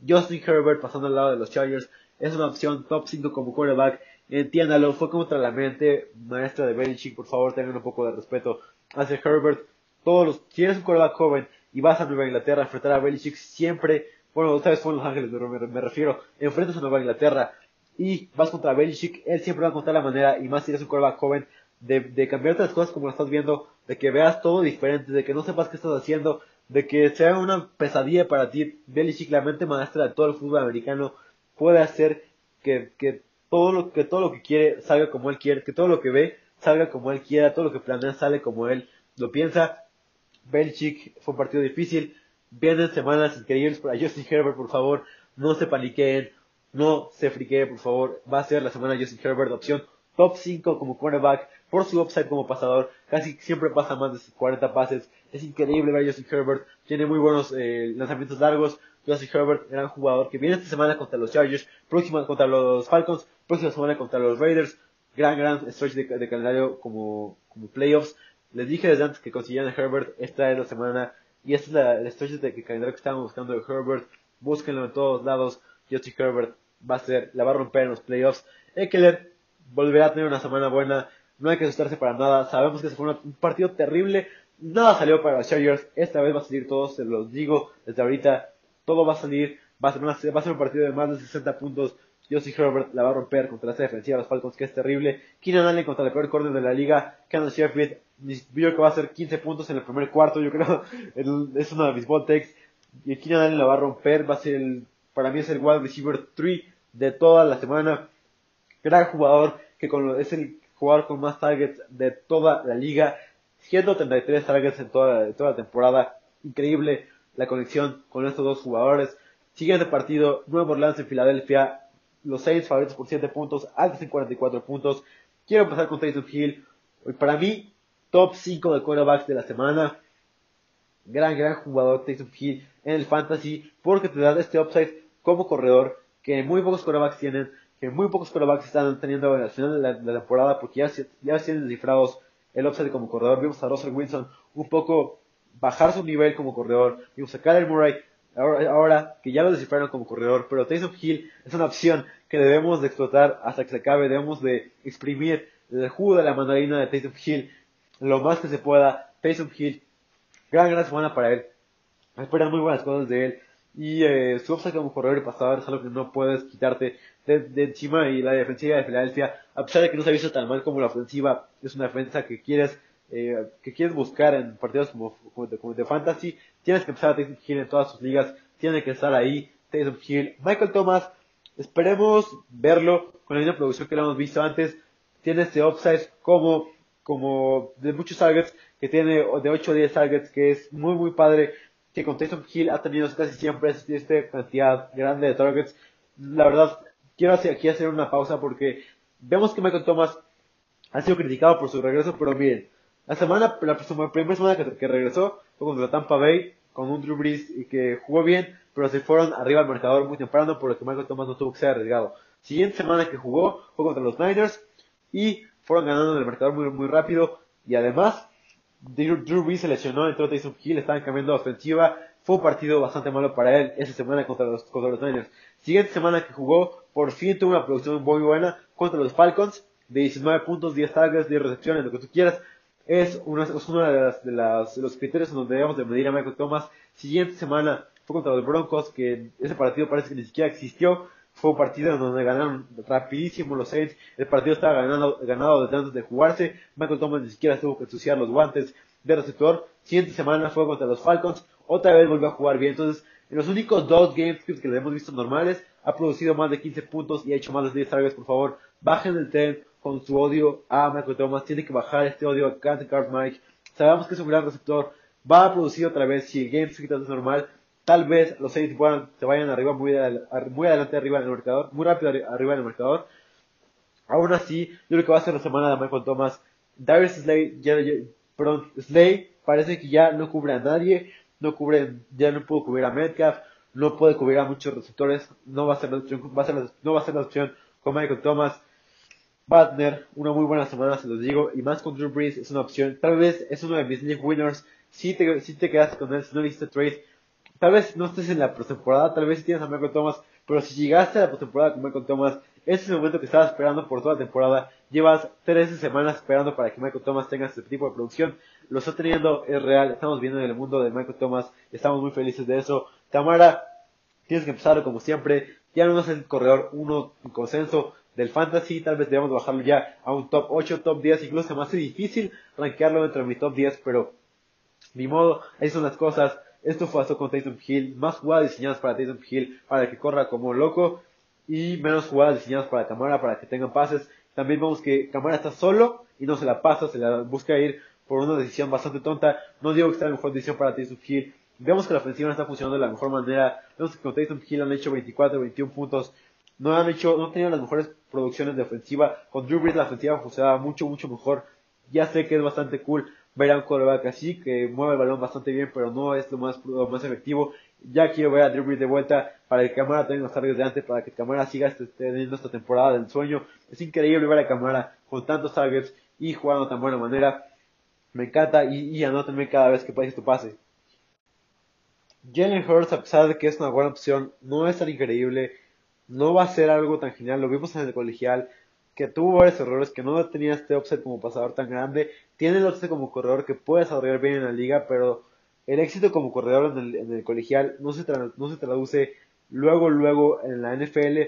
Justin Herbert pasando al lado de los Chargers es una opción top 5 como quarterback. Entiéndalo, fue contra la mente maestra de Belichick. Por favor, tengan un poco de respeto hacia Herbert todos los, si un quarterback joven y vas a Nueva Inglaterra a enfrentar a Belichick, siempre, bueno, otra vez fue en Los Ángeles, me, me, refiero, enfrentas a Nueva Inglaterra y vas contra Belichick, él siempre va a encontrar la manera, y más si eres un quarterback joven, de, de cambiarte las cosas como lo estás viendo, de que veas todo diferente, de que no sepas qué estás haciendo, de que sea una pesadilla para ti. Belichick, la mente maestra de todo el fútbol americano, puede hacer que, que todo lo que todo lo que quiere salga como él quiere, que todo lo que ve salga como él quiera, todo lo que planea sale como él lo piensa. Belichick fue un partido difícil. Vienen semanas increíbles para Justin Herbert, por favor. No se paniqueen. No se friqueen, por favor. Va a ser la semana Justin Herbert, opción top 5 como cornerback, por su upside como pasador. Casi siempre pasa más de 40 pases. Es increíble ver a Justin Herbert. Tiene muy buenos eh, lanzamientos largos. Justin Herbert, gran jugador, que viene esta semana contra los Chargers, próxima contra los Falcons, próxima semana contra los Raiders. Gran, gran stretch de, calendario como, como playoffs. Les dije desde antes que consiguieran a Herbert. Esta es la semana. Y esta es la, la de calendario que estábamos buscando de Herbert. Búsquenlo en todos lados. Justin Herbert va a ser, la va a romper en los playoffs. Eckler volverá a tener una semana buena. No hay que asustarse para nada. Sabemos que se fue un partido terrible. Nada salió para los Chargers. Esta vez va a salir todo, se los digo desde ahorita. Todo va a salir. Va a ser, va a ser un partido de más de 60 puntos. Josie Herbert la va a romper contra esa defensiva de los Falcons, que es terrible. Keenan Allen contra el peor corner de la liga. Kansas Sheffield, yo que va a hacer 15 puntos en el primer cuarto, yo creo. es uno de mis ball takes. Y Keenan Allen la va a romper. Va a ser el, para mí es el wide receiver 3 de toda la semana. Gran jugador, que con es el jugador con más targets de toda la liga. 133 targets en toda, la temporada. Increíble la conexión con estos dos jugadores. Siguiente partido, Nuevo Orleans en Filadelfia los Saints favoritos por 7 puntos, antes en 44 puntos. Quiero empezar con Taysom Hill. Para mí, top 5 de quarterbacks de la semana. Gran, gran jugador Taysom Hill en el fantasy porque te da este upside como corredor que muy pocos quarterbacks tienen, que muy pocos quarterbacks están teniendo al final de la, temporada porque ya, ya tienen descifrados el upside como corredor. Vimos a Russell Wilson un poco bajar su nivel como corredor. Vimos a Kyler Murray ahora, que ya lo descifraron como corredor, pero Taysom Hill es una opción que debemos de explotar hasta que se acabe, debemos de exprimir el jugo de la mandarina de Taysom Hill lo más que se pueda. Taysom Hill, gran, gran semana para él. Esperan muy buenas cosas de él. Y eh, su upside como corredor y pasador es algo que no puedes quitarte de, encima. Y la defensiva de Filadelfia, a pesar de que no se ha visto tan mal como la ofensiva, es una defensa que quieres eh, que quieres buscar en partidos como, de, fantasy, tienes que empezar a Taysom Hill en todas sus ligas, tiene que estar ahí, Taysom Hill, Michael Thomas, esperemos verlo con la misma producción que lo hemos visto antes, tiene este upside como, como de muchos targets, que tiene de 8 a 10 targets, que es muy muy padre, que con Taysom Hill ha tenido casi siempre esta cantidad grande de targets, la verdad, quiero aquí hacer una pausa porque vemos que Michael Thomas ha sido criticado por su regreso, pero miren, la semana, la primera semana que, regresó fue contra Tampa Bay, con un Drew Brees que jugó bien, pero se fueron arriba al marcador muy temprano, por lo que Michael Thomas no tuvo que ser arriesgado. Siguiente semana que jugó fue contra los Niners y fueron ganando en el marcador muy, muy rápido. Y además, Drew, Brees se lesionó, entró Tyson Hill, estaban cambiando ofensiva. Fue un partido bastante malo para él esa semana contra los, contra los Niners. Siguiente semana que jugó, por fin tuvo una producción muy buena contra los Falcons, de 19 puntos, 10 targets, 10 recepciones, lo que tú quieras. Es uno, es uno de, las, de, las, de los criterios en donde debemos de medir a Michael Thomas. Siguiente semana fue contra los Broncos, que ese partido parece que ni siquiera existió. Fue un partido en donde ganaron rapidísimo los Saints. El partido estaba ganando, ganado desde antes de jugarse. Michael Thomas ni siquiera tuvo que ensuciar los guantes de receptor. Siguiente semana fue contra los Falcons. Otra vez volvió a jugar bien. Entonces, en los únicos dos games que le hemos visto normales, ha producido más de 15 puntos y ha hecho más de 10 targets. Por favor, bajen el tren con su odio a Michael Thomas. Tiene que bajar este odio a Cante Card Mike. Sabemos que es un gran receptor. Va a producir otra vez si el game es normal. Tal vez los Saints se vayan arriba muy, muy adelante arriba en el marcador, muy rápido arriba en el marcador. Aún así, yo creo que va a ser la semana de Michael Thomas. Darius Slay, ya, perdón, Slay parece que ya no cubre a nadie, no cubre, ya no pudo cubrir a Metcalf, no puede cubrir a muchos receptores, no va a ser la opción, va a ser no va a ser la opción con Michael Thomas. Tener una muy buena semana, se los digo, y más con Drew Brees es una opción. Tal vez es uno de mis league winners. Si te, si te quedaste con él, si no hiciste trade, tal vez no estés en la pretemporada, tal vez tienes a Michael Thomas, pero si llegaste a la pretemporada con Michael Thomas, ese es el momento que estabas esperando por toda la temporada. Llevas 13 semanas esperando para que Michael Thomas tenga este tipo de producción. Lo está teniendo, es real, estamos viendo en el mundo de Michael Thomas, estamos muy felices de eso. Tamara, tienes que empezar como siempre, ya no es el corredor uno en consenso del fantasy, tal vez debamos bajarlo ya a un top 8, top 10, incluso se me hace difícil rankearlo dentro de mi top 10, pero ni modo, ahí son las cosas. Esto fue hasta con Tatum Hill, más jugadas diseñadas para Tatum Hill para que corra como loco y menos jugadas diseñadas para Camara para que tengan pases. También vemos que Camara está solo y no se la pasa, se la busca ir por una decisión bastante tonta. No digo que sea la mejor decisión para Taysom Hill. Vemos que la ofensiva no está funcionando de la mejor manera. Vemos que con Taysom Hill han hecho 24, 21 puntos. No han hecho, no tenían las mejores producciones de ofensiva. Con Drew Brees la ofensiva funcionaba mucho, mucho mejor. Ya sé que es bastante cool ver a un quarterback así, que mueve el balón bastante bien, pero no es lo más, lo más efectivo. Ya quiero ver a Drew de vuelta para que Camara tenga los targets de antes, para que Camara siga este, teniendo esta temporada del sueño. Es increíble ver a Camara con tantos targets y jugando de tan buena manera. Me encanta y, y cada vez que pases tu pase. Jalen Hurts, a pesar de que es una buena opción, no es tan increíble, no va a ser algo tan genial. Lo vimos en el colegial, que tuvo varios errores, que no tenía este offset como pasador tan grande. Tiene el offset como corredor que puede desarrollar bien en la liga, pero el éxito como corredor en el, en el colegial no se, no se traduce luego, luego en la NFL.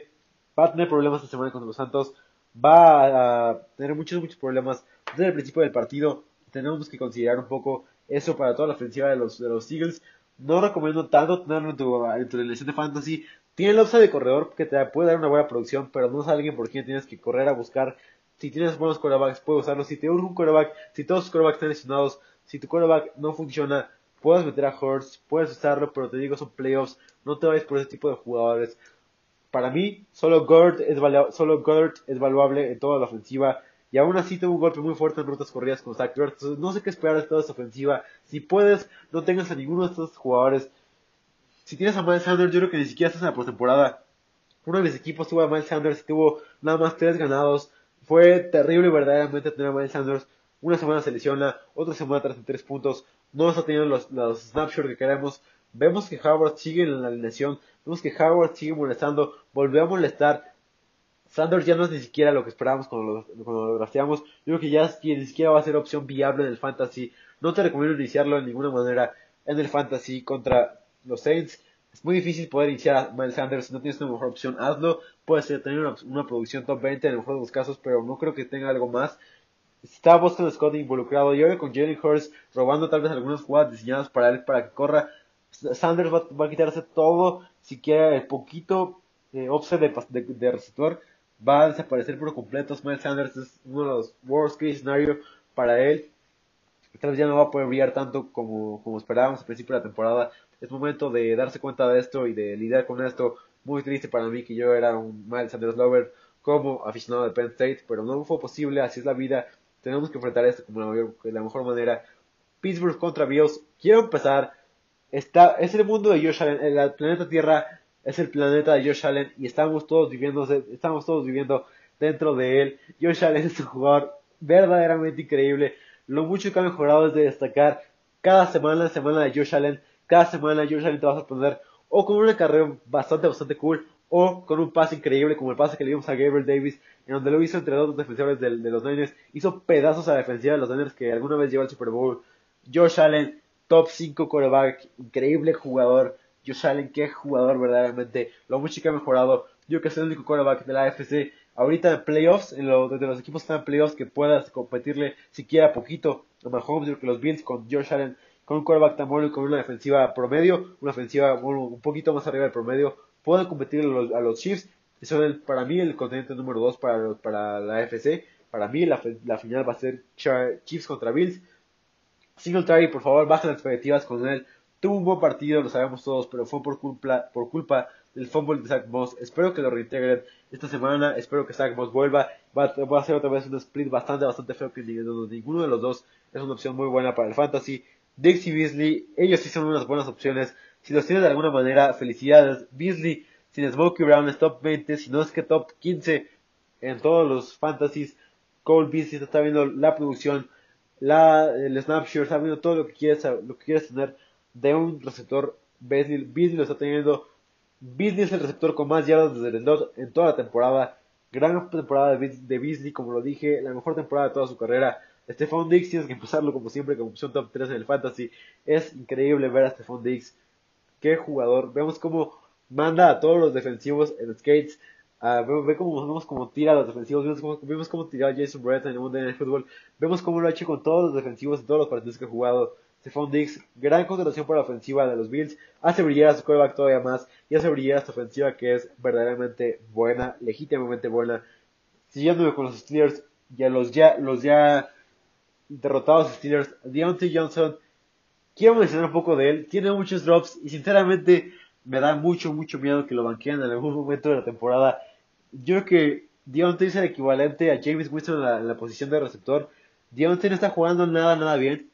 Va a tener problemas esta semana contra los Santos. Va a tener muchos, muchos problemas desde el principio del partido tenemos que considerar un poco eso para toda la ofensiva de los, de los Eagles. No recomiendo tanto tenerlo en tu, en tu de fantasy. Tiene el upside de corredor que te puede dar una buena producción, pero no es alguien por quien tienes que correr a buscar. Si tienes buenos quarterbacks, puedes usarlo. Si te urge un quarterback, si todos tus quarterbacks están lesionados, si tu quarterback no funciona, puedes meter a Hurts, puedes usarlo, pero te digo, son playoffs. No te vayas por ese tipo de jugadores. Para mí, solo Gord es, solo es valuable en toda la ofensiva. Y aún así tuvo un golpe muy fuerte en rutas corridas con Zach Ertz. no sé qué esperar de toda esta ofensiva. Si puedes, no tengas a ninguno de estos jugadores. Si tienes a Miles Sanders, yo creo que ni siquiera estás en la postemporada. Uno de mis equipos tuvo a Miles Sanders y tuvo nada más tres ganados. Fue terrible verdaderamente tener a Miles Sanders. Una semana se lesiona, otra semana tras tres puntos. No está teniendo los, los snapshots que queremos. Vemos que Howard sigue en la alineación. Vemos que Howard sigue molestando. Volvió a molestar. Sanders ya no es ni siquiera lo que esperábamos cuando lo, cuando. Yo creo que ya ni siquiera va a ser opción viable en el fantasy. No te recomiendo iniciarlo de ninguna manera en el fantasy contra los Saints. Es muy difícil poder iniciar a Miles Sanders. Si no tienes una mejor opción, hazlo. Puede ser tener una, producción top 20 en el mejor de los casos, pero no creo que tenga algo más. Está Boston Scott involucrado y ahora con Jalen Hurst robando tal vez algunas jugadas diseñadas para él para que corra. Sanders va, a quitarse todo, siquiera el poquito eh, offset de, de receptor va a desaparecer por completo. Miles Sanders es uno de los worst case scenario para él. Tal vez ya no va a poder brillar tanto como, como esperábamos al principio de la temporada. Es momento de darse cuenta de esto y de lidiar con esto. Muy triste para mí que yo era un Miles Sanders lover como aficionado de Penn State, pero no fue posible, así es la vida. Tenemos que enfrentar esto como la, la mejor manera. Pittsburgh contra Bills. Quiero empezar está, es el mundo de Josh Allen, el planeta Tierra es el planeta de Josh Allen y estamos todos viviendo, estamos todos viviendo dentro de él. Josh Allen es un jugador verdaderamente increíble. Lo mucho que ha mejorado es de destacar cada semana, semana de Josh Allen, cada semana Josh Allen te vas a poner o con una carrera bastante, bastante cool, o con un pase increíble como el pase que le dimos a Gabriel Davis, en donde lo hizo entre dos defensores de, los Niners, hizo pedazos a la defensiva de los Niners que alguna vez llevó al Super Bowl. Josh Allen, top 5 quarterback, increíble jugador. Josh Allen, qué jugador verdaderamente, lo mucho que ha mejorado. Yo que es el único quarterback de la AFC ahorita en playoffs, en lo, de los equipos están en playoffs, que puedas competirle siquiera poquito a Mahomes, que los Bills con Josh Allen, con un quarterback tan bueno y con una defensiva promedio, una ofensiva un poquito más arriba del promedio, pueden competir a los, a los Chiefs. Y son para mí el continente número 2 para, para la AFC. Para mí la, la final va a ser Chiefs contra Bills. Singletary, por favor, bajen las expectativas con él. Tuvo un buen partido, lo sabemos todos, pero fue por culpa, por culpa del fútbol de Zach Moss. Espero que lo reintegren esta semana. Espero que Zach Moss vuelva. Va, a ser otra vez un split bastante, bastante feo que ninguno de los dos es una opción muy buena para el fantasy. Dixie Beasley, ellos sí son unas buenas opciones. Si los tienes de alguna manera, felicidades. Beasley, sin Smokey Brown es top 20, si no es que top 15 en todos los fantasies. Cole Beasley está viendo la producción, la, el snapshot, está viendo todo lo que quieres, lo que quieres tener de un receptor. Beasley, Beasley lo está teniendo Beasley es el receptor con más yardas desde el slot en toda la temporada. Gran temporada de Beasley, como lo dije, la mejor temporada de toda su carrera. Stephon Diggs tienes que empezarlo como siempre como opción top 3 en el fantasy. Es increíble ver a Stephon Diggs. Qué jugador. Vemos cómo manda a todos los defensivos en skates. Uh, vemos, cómo, vemos cómo tira a los defensivos. Vemos cómo, vemos cómo tira a Jason Brett en el mundo del fútbol. Vemos cómo lo ha hecho con todos los defensivos en todos los partidos que ha jugado. Stephon Diggs, gran consideración para la ofensiva de los Bills, hace brillar a su quarterback todavía más y hace brillar a esta ofensiva que es verdaderamente buena, legítimamente buena. Siguiéndome con los Steelers, ya los ya, los ya derrotados Steelers, Deontay Johnson, quiero mencionar un poco de él, tiene muchos drops y sinceramente me da mucho, mucho miedo que lo banqueen en algún momento de la temporada. Yo creo que Deontay es el equivalente a James Winston en la, posición de receptor. Deontay no está jugando nada, nada bien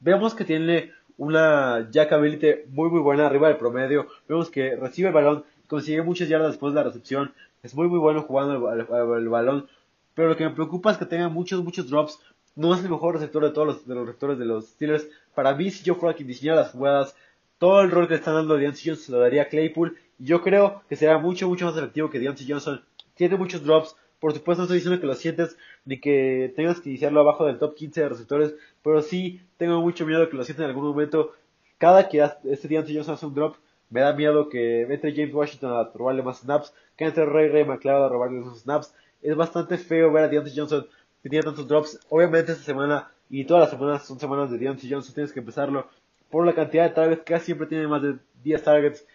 Vemos que tiene una jackability muy muy buena arriba del promedio. Vemos que recibe el balón, consigue muchas yardas después de la recepción. Es muy muy bueno jugando el, balón. Pero lo que me preocupa es que tenga muchos muchos drops. No es el mejor receptor de todos los, de los receptores de los Steelers. Para mí, si yo fuera quien diseñara las jugadas, todo el rol que está dando Deontay Johnson se lo daría a Claypool. Y yo creo que será mucho mucho más efectivo que Deontay Johnson. Tiene muchos drops, por supuesto, no estoy diciendo que lo sientes ni que tengas que iniciarlo abajo del top 15 de receptores, pero sí tengo mucho miedo que lo sientas en algún momento. Cada que este antes yo hace un drop, me da miedo que entre James Washington a robarle más snaps, que entre Ray Ray McLeod a robarle esos snaps. Es bastante feo ver a Deontay Johnson teniendo tantos drops. Obviamente esta semana y todas las semanas son semanas de Deontay Johnson, tienes que empezarlo por la cantidad de targets, casi siempre tiene más de 10 targets.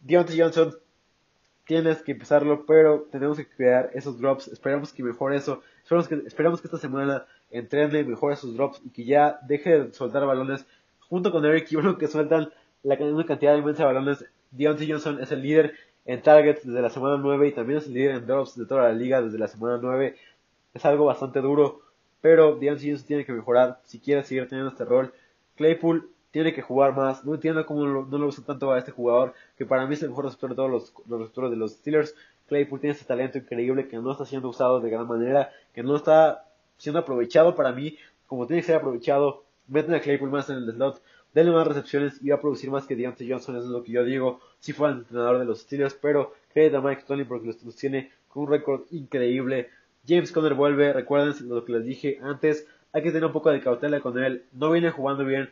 Deontay Johnson tienes que empezarlo, pero tenemos que crear esos drops. Esperamos que mejore eso. Esperamos que, esperamos que esta semana entrene, mejore esos drops y que ya deje de soltar balones. Junto con Eric Ebron que sueltan la, una cantidad inmensa de balones. Deontay Johnson es el líder en targets desde la semana 9 y también es el líder en drops de toda la liga desde la semana 9. Es algo bastante duro, pero Deontay Johnson tiene que mejorar si quiere seguir teniendo este rol. Claypool tiene que jugar más. No entiendo cómo no lo usa tanto a este jugador, que para mí es el mejor receptor de todos los, los receptores de los Steelers. Claypool tiene ese talento increíble que no está siendo usado de gran manera, que no está siendo aprovechado para mí como tiene que ser aprovechado. Meten a Claypool más en el slot, denle más recepciones y va a producir más que Deontay Johnson, eso es lo que yo digo, si fuera el entrenador de los Steelers, pero crédito a Mike Tony porque los, tiene con un récord increíble. James Conner vuelve, recuerden lo que les dije antes, hay que tener un poco de cautela con él, no viene jugando bien,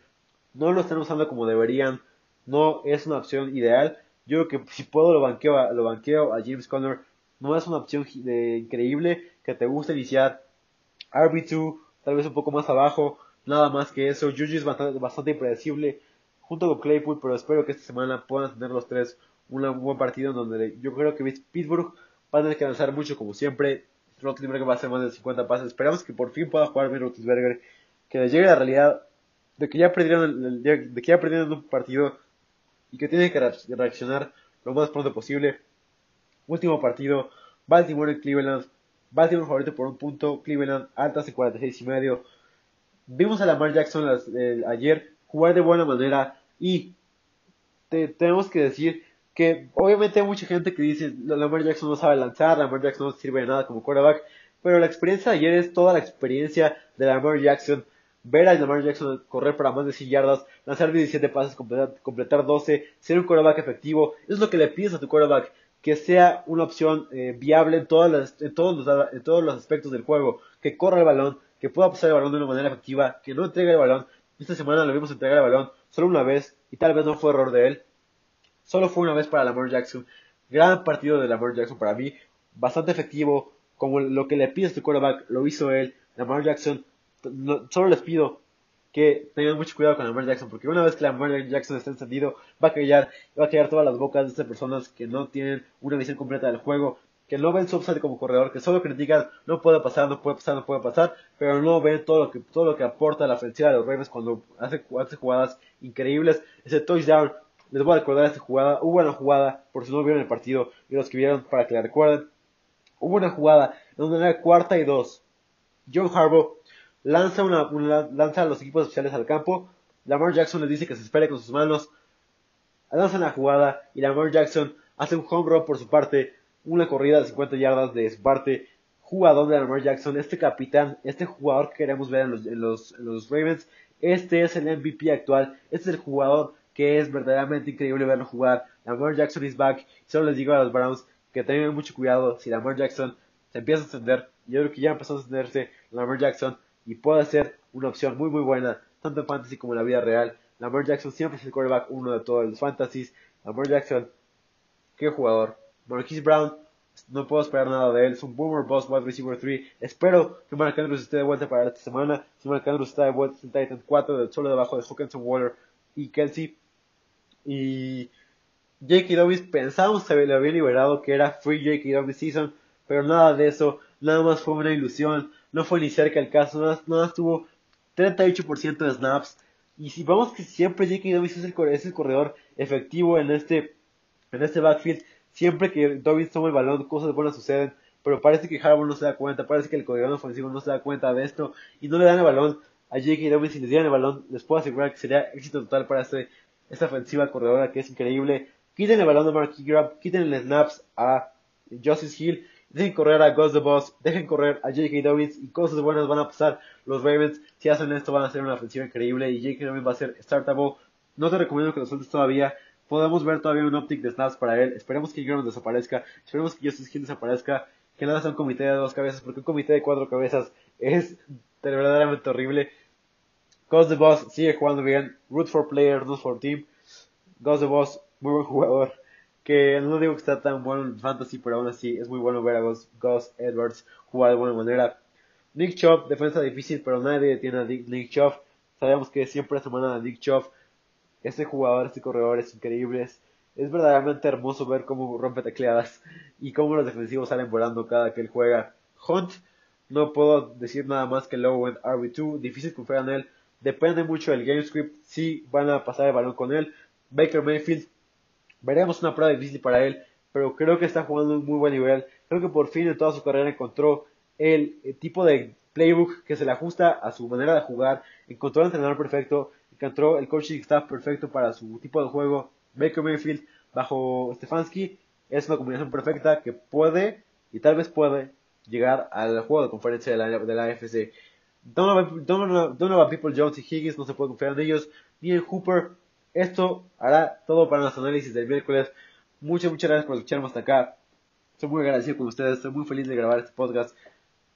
no lo están usando como deberían, no es una opción ideal. Yo creo que si puedo lo banqueo, a, lo banqueo a James Conner, no es una opción increíble que te guste iniciar. RB2, tal vez un poco más abajo, nada más que eso. Juju es bastante, impredecible junto con Claypool, pero espero que esta semana puedan tener los tres un buen partido en donde yo creo que Pittsburgh va a tener que avanzar mucho como siempre. Roethlisberger va a hacer más de 50 pases. Esperamos que por fin pueda jugar bien Roethlisberger, que le llegue la realidad de que ya perdieron, de que ya perdieron un partido y que tienen que reaccionar lo más pronto posible. Último partido, Baltimore y Cleveland. Baltimore favorito por un punto, Cleveland altas en 46 y medio. Vimos a Lamar Jackson ayer jugar de buena manera Y tenemos que decir que obviamente hay mucha gente que dice Lamar Jackson no sabe lanzar, Lamar Jackson no sirve de nada como quarterback, pero la experiencia de ayer es toda la experiencia de Lamar Jackson. Ver a Lamar Jackson correr para más de 100 yardas, lanzar 17 pases, completar, 12, ser un quarterback efectivo, es lo que le pides a tu quarterback, que sea una opción eh, viable en, todos los, aspectos del juego, que corra el balón, que pueda pasar el balón de una manera efectiva, que no entregue el balón. Esta semana lo vimos entregar el balón solo una vez y tal vez no fue error de él. Solo fue una vez para Lamar Jackson. Gran partido de Lamar Jackson para mí. Bastante efectivo. Como lo que le pide este quarterback, lo hizo él. Lamar Jackson. Solo les pido que tengan mucho cuidado con Lamar Jackson, porque una vez que Lamar Jackson está encendido, va a callar, va a todas las bocas de estas personas que no tienen una visión completa del juego, que no ven su upside como corredor, que solo critican, no puede pasar, no puede pasar, no puede pasar, pero no ven todo lo que, todo lo que aporta la ofensiva de los Ravens cuando hace, hace jugadas increíbles. Ese touchdown les voy a recordar esta jugada. Hubo una jugada, por si no vieron el partido, y los que vieron para que la recuerden. Hubo una jugada donde era cuarta y dos. John Harbaugh lanza, una, lanza a los equipos especiales al campo. Lamar Jackson les dice que se espere con sus manos. Lanzan la jugada y Lamar Jackson hace un home run por su parte. Una corrida de 50 yardas de su parte. Jugador de Lamar Jackson, este capitán, este jugador que queremos ver en los, en los, en los Ravens. Este es el MVP actual. Este es el jugador que es verdaderamente increíble verlo jugar. Lamar Jackson is back. Solo les digo a los Browns que tengan mucho cuidado si Lamar Jackson se empieza a extender. Yo creo que ya empezó a extenderse Lamar Jackson y puede ser una opción muy muy buena, tanto en fantasy como en la vida real. Lamar Jackson siempre es el quarterback uno de todos los fantasies. Lamar Jackson, qué jugador. Marquise Brown, no puedo esperar nada de él. Es un boomer boss wide receiver 3. Espero que Mark Andrews esté de vuelta para esta semana. Si Mark Andrews está de vuelta en Titan 4, solo debajo de Hawkinson Waller y Kelsey. Y J.K. Dobbins pensábamos que le había liberado que era Free J.K. Dobbins Season, pero nada de eso, nada más fue una ilusión, no fue ni cerca el caso, nada, más tuvo 38% de snaps. Y si vamos que siempre J.K. Dobbins es el, es el corredor efectivo en este, en este backfield, siempre que Dobbins toma el balón, cosas buenas suceden. Pero parece que Harbaugh no se da cuenta, parece que el corredor ofensivo no se da cuenta de esto y no le dan el balón a J.K. Dobbins. Si les dieran el balón, les puedo asegurar que sería éxito total para este esta ofensiva corredora que es increíble. Quiten el balón de Mark Ingram, quiten el snaps a Justice Hill, dejen correr a Ghost the Boss, dejen correr a J.K. Dobbins y cosas buenas van a pasar. Los Ravens, si hacen esto, van a hacer una ofensiva increíble y J.K. Dobbins va a ser startable. No te recomiendo que lo sueltes todavía. Podemos ver todavía un optic de snaps para él. Esperemos que Ingram desaparezca. Esperemos que Justice Hill desaparezca. Que nada sea un comité de dos cabezas, porque un comité de cuatro cabezas es verdaderamente horrible. Ghost the Boss sigue jugando bien. Root for player, not for team. Ghost the Boss, muy buen jugador. Que no digo que está tan bueno en fantasy, pero aún así es muy bueno ver a Ghost, Edwards jugar de buena manera. Nick Chubb, defensa difícil, pero nadie detiene a Nick Chubb. Sabemos que siempre es semana de Nick Chubb. Este jugador, este corredor es increíble. Es, verdaderamente hermoso ver cómo rompe tecleadas y cómo los defensivos salen volando cada que él juega. Hunt, no puedo decir nada más que low end RB2. Difícil confiar en él Depende mucho del game script si van a pasar el balón con él. Baker Mayfield, veremos una prueba difícil para él, pero creo que está jugando un muy buen nivel. Creo que por fin en toda su carrera encontró el, tipo de playbook que se le ajusta a su manera de jugar, encontró el entrenador perfecto, encontró el coaching staff perfecto para su tipo de juego. Baker Mayfield bajo Stefanski es una combinación perfecta que puede y tal vez puede llegar al juego de conferencia de la, de la AFC. Donovan, People Jones y Higgins no se puede confiar en ellos, ni Hooper. Esto hará todo para nuestro análisis del miércoles. Muchas, muchas gracias por escucharme hasta acá. Estoy muy agradecido con ustedes, estoy muy feliz de grabar este podcast.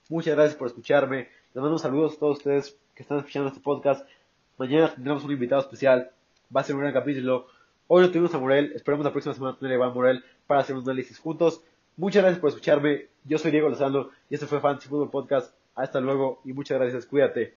Muchas gracias por escucharme. Les mando saludos a todos ustedes que están escuchando este podcast. Mañana tendremos un invitado especial. Va a ser un gran capítulo. Hoy no tuvimos a Morel. Esperemos la próxima semana tener a Morel para hacer un análisis juntos. Muchas gracias por escucharme. Yo soy Diego Lozano y este fue Fantasy Football Podcast. Hasta luego y muchas gracias. Cuídate.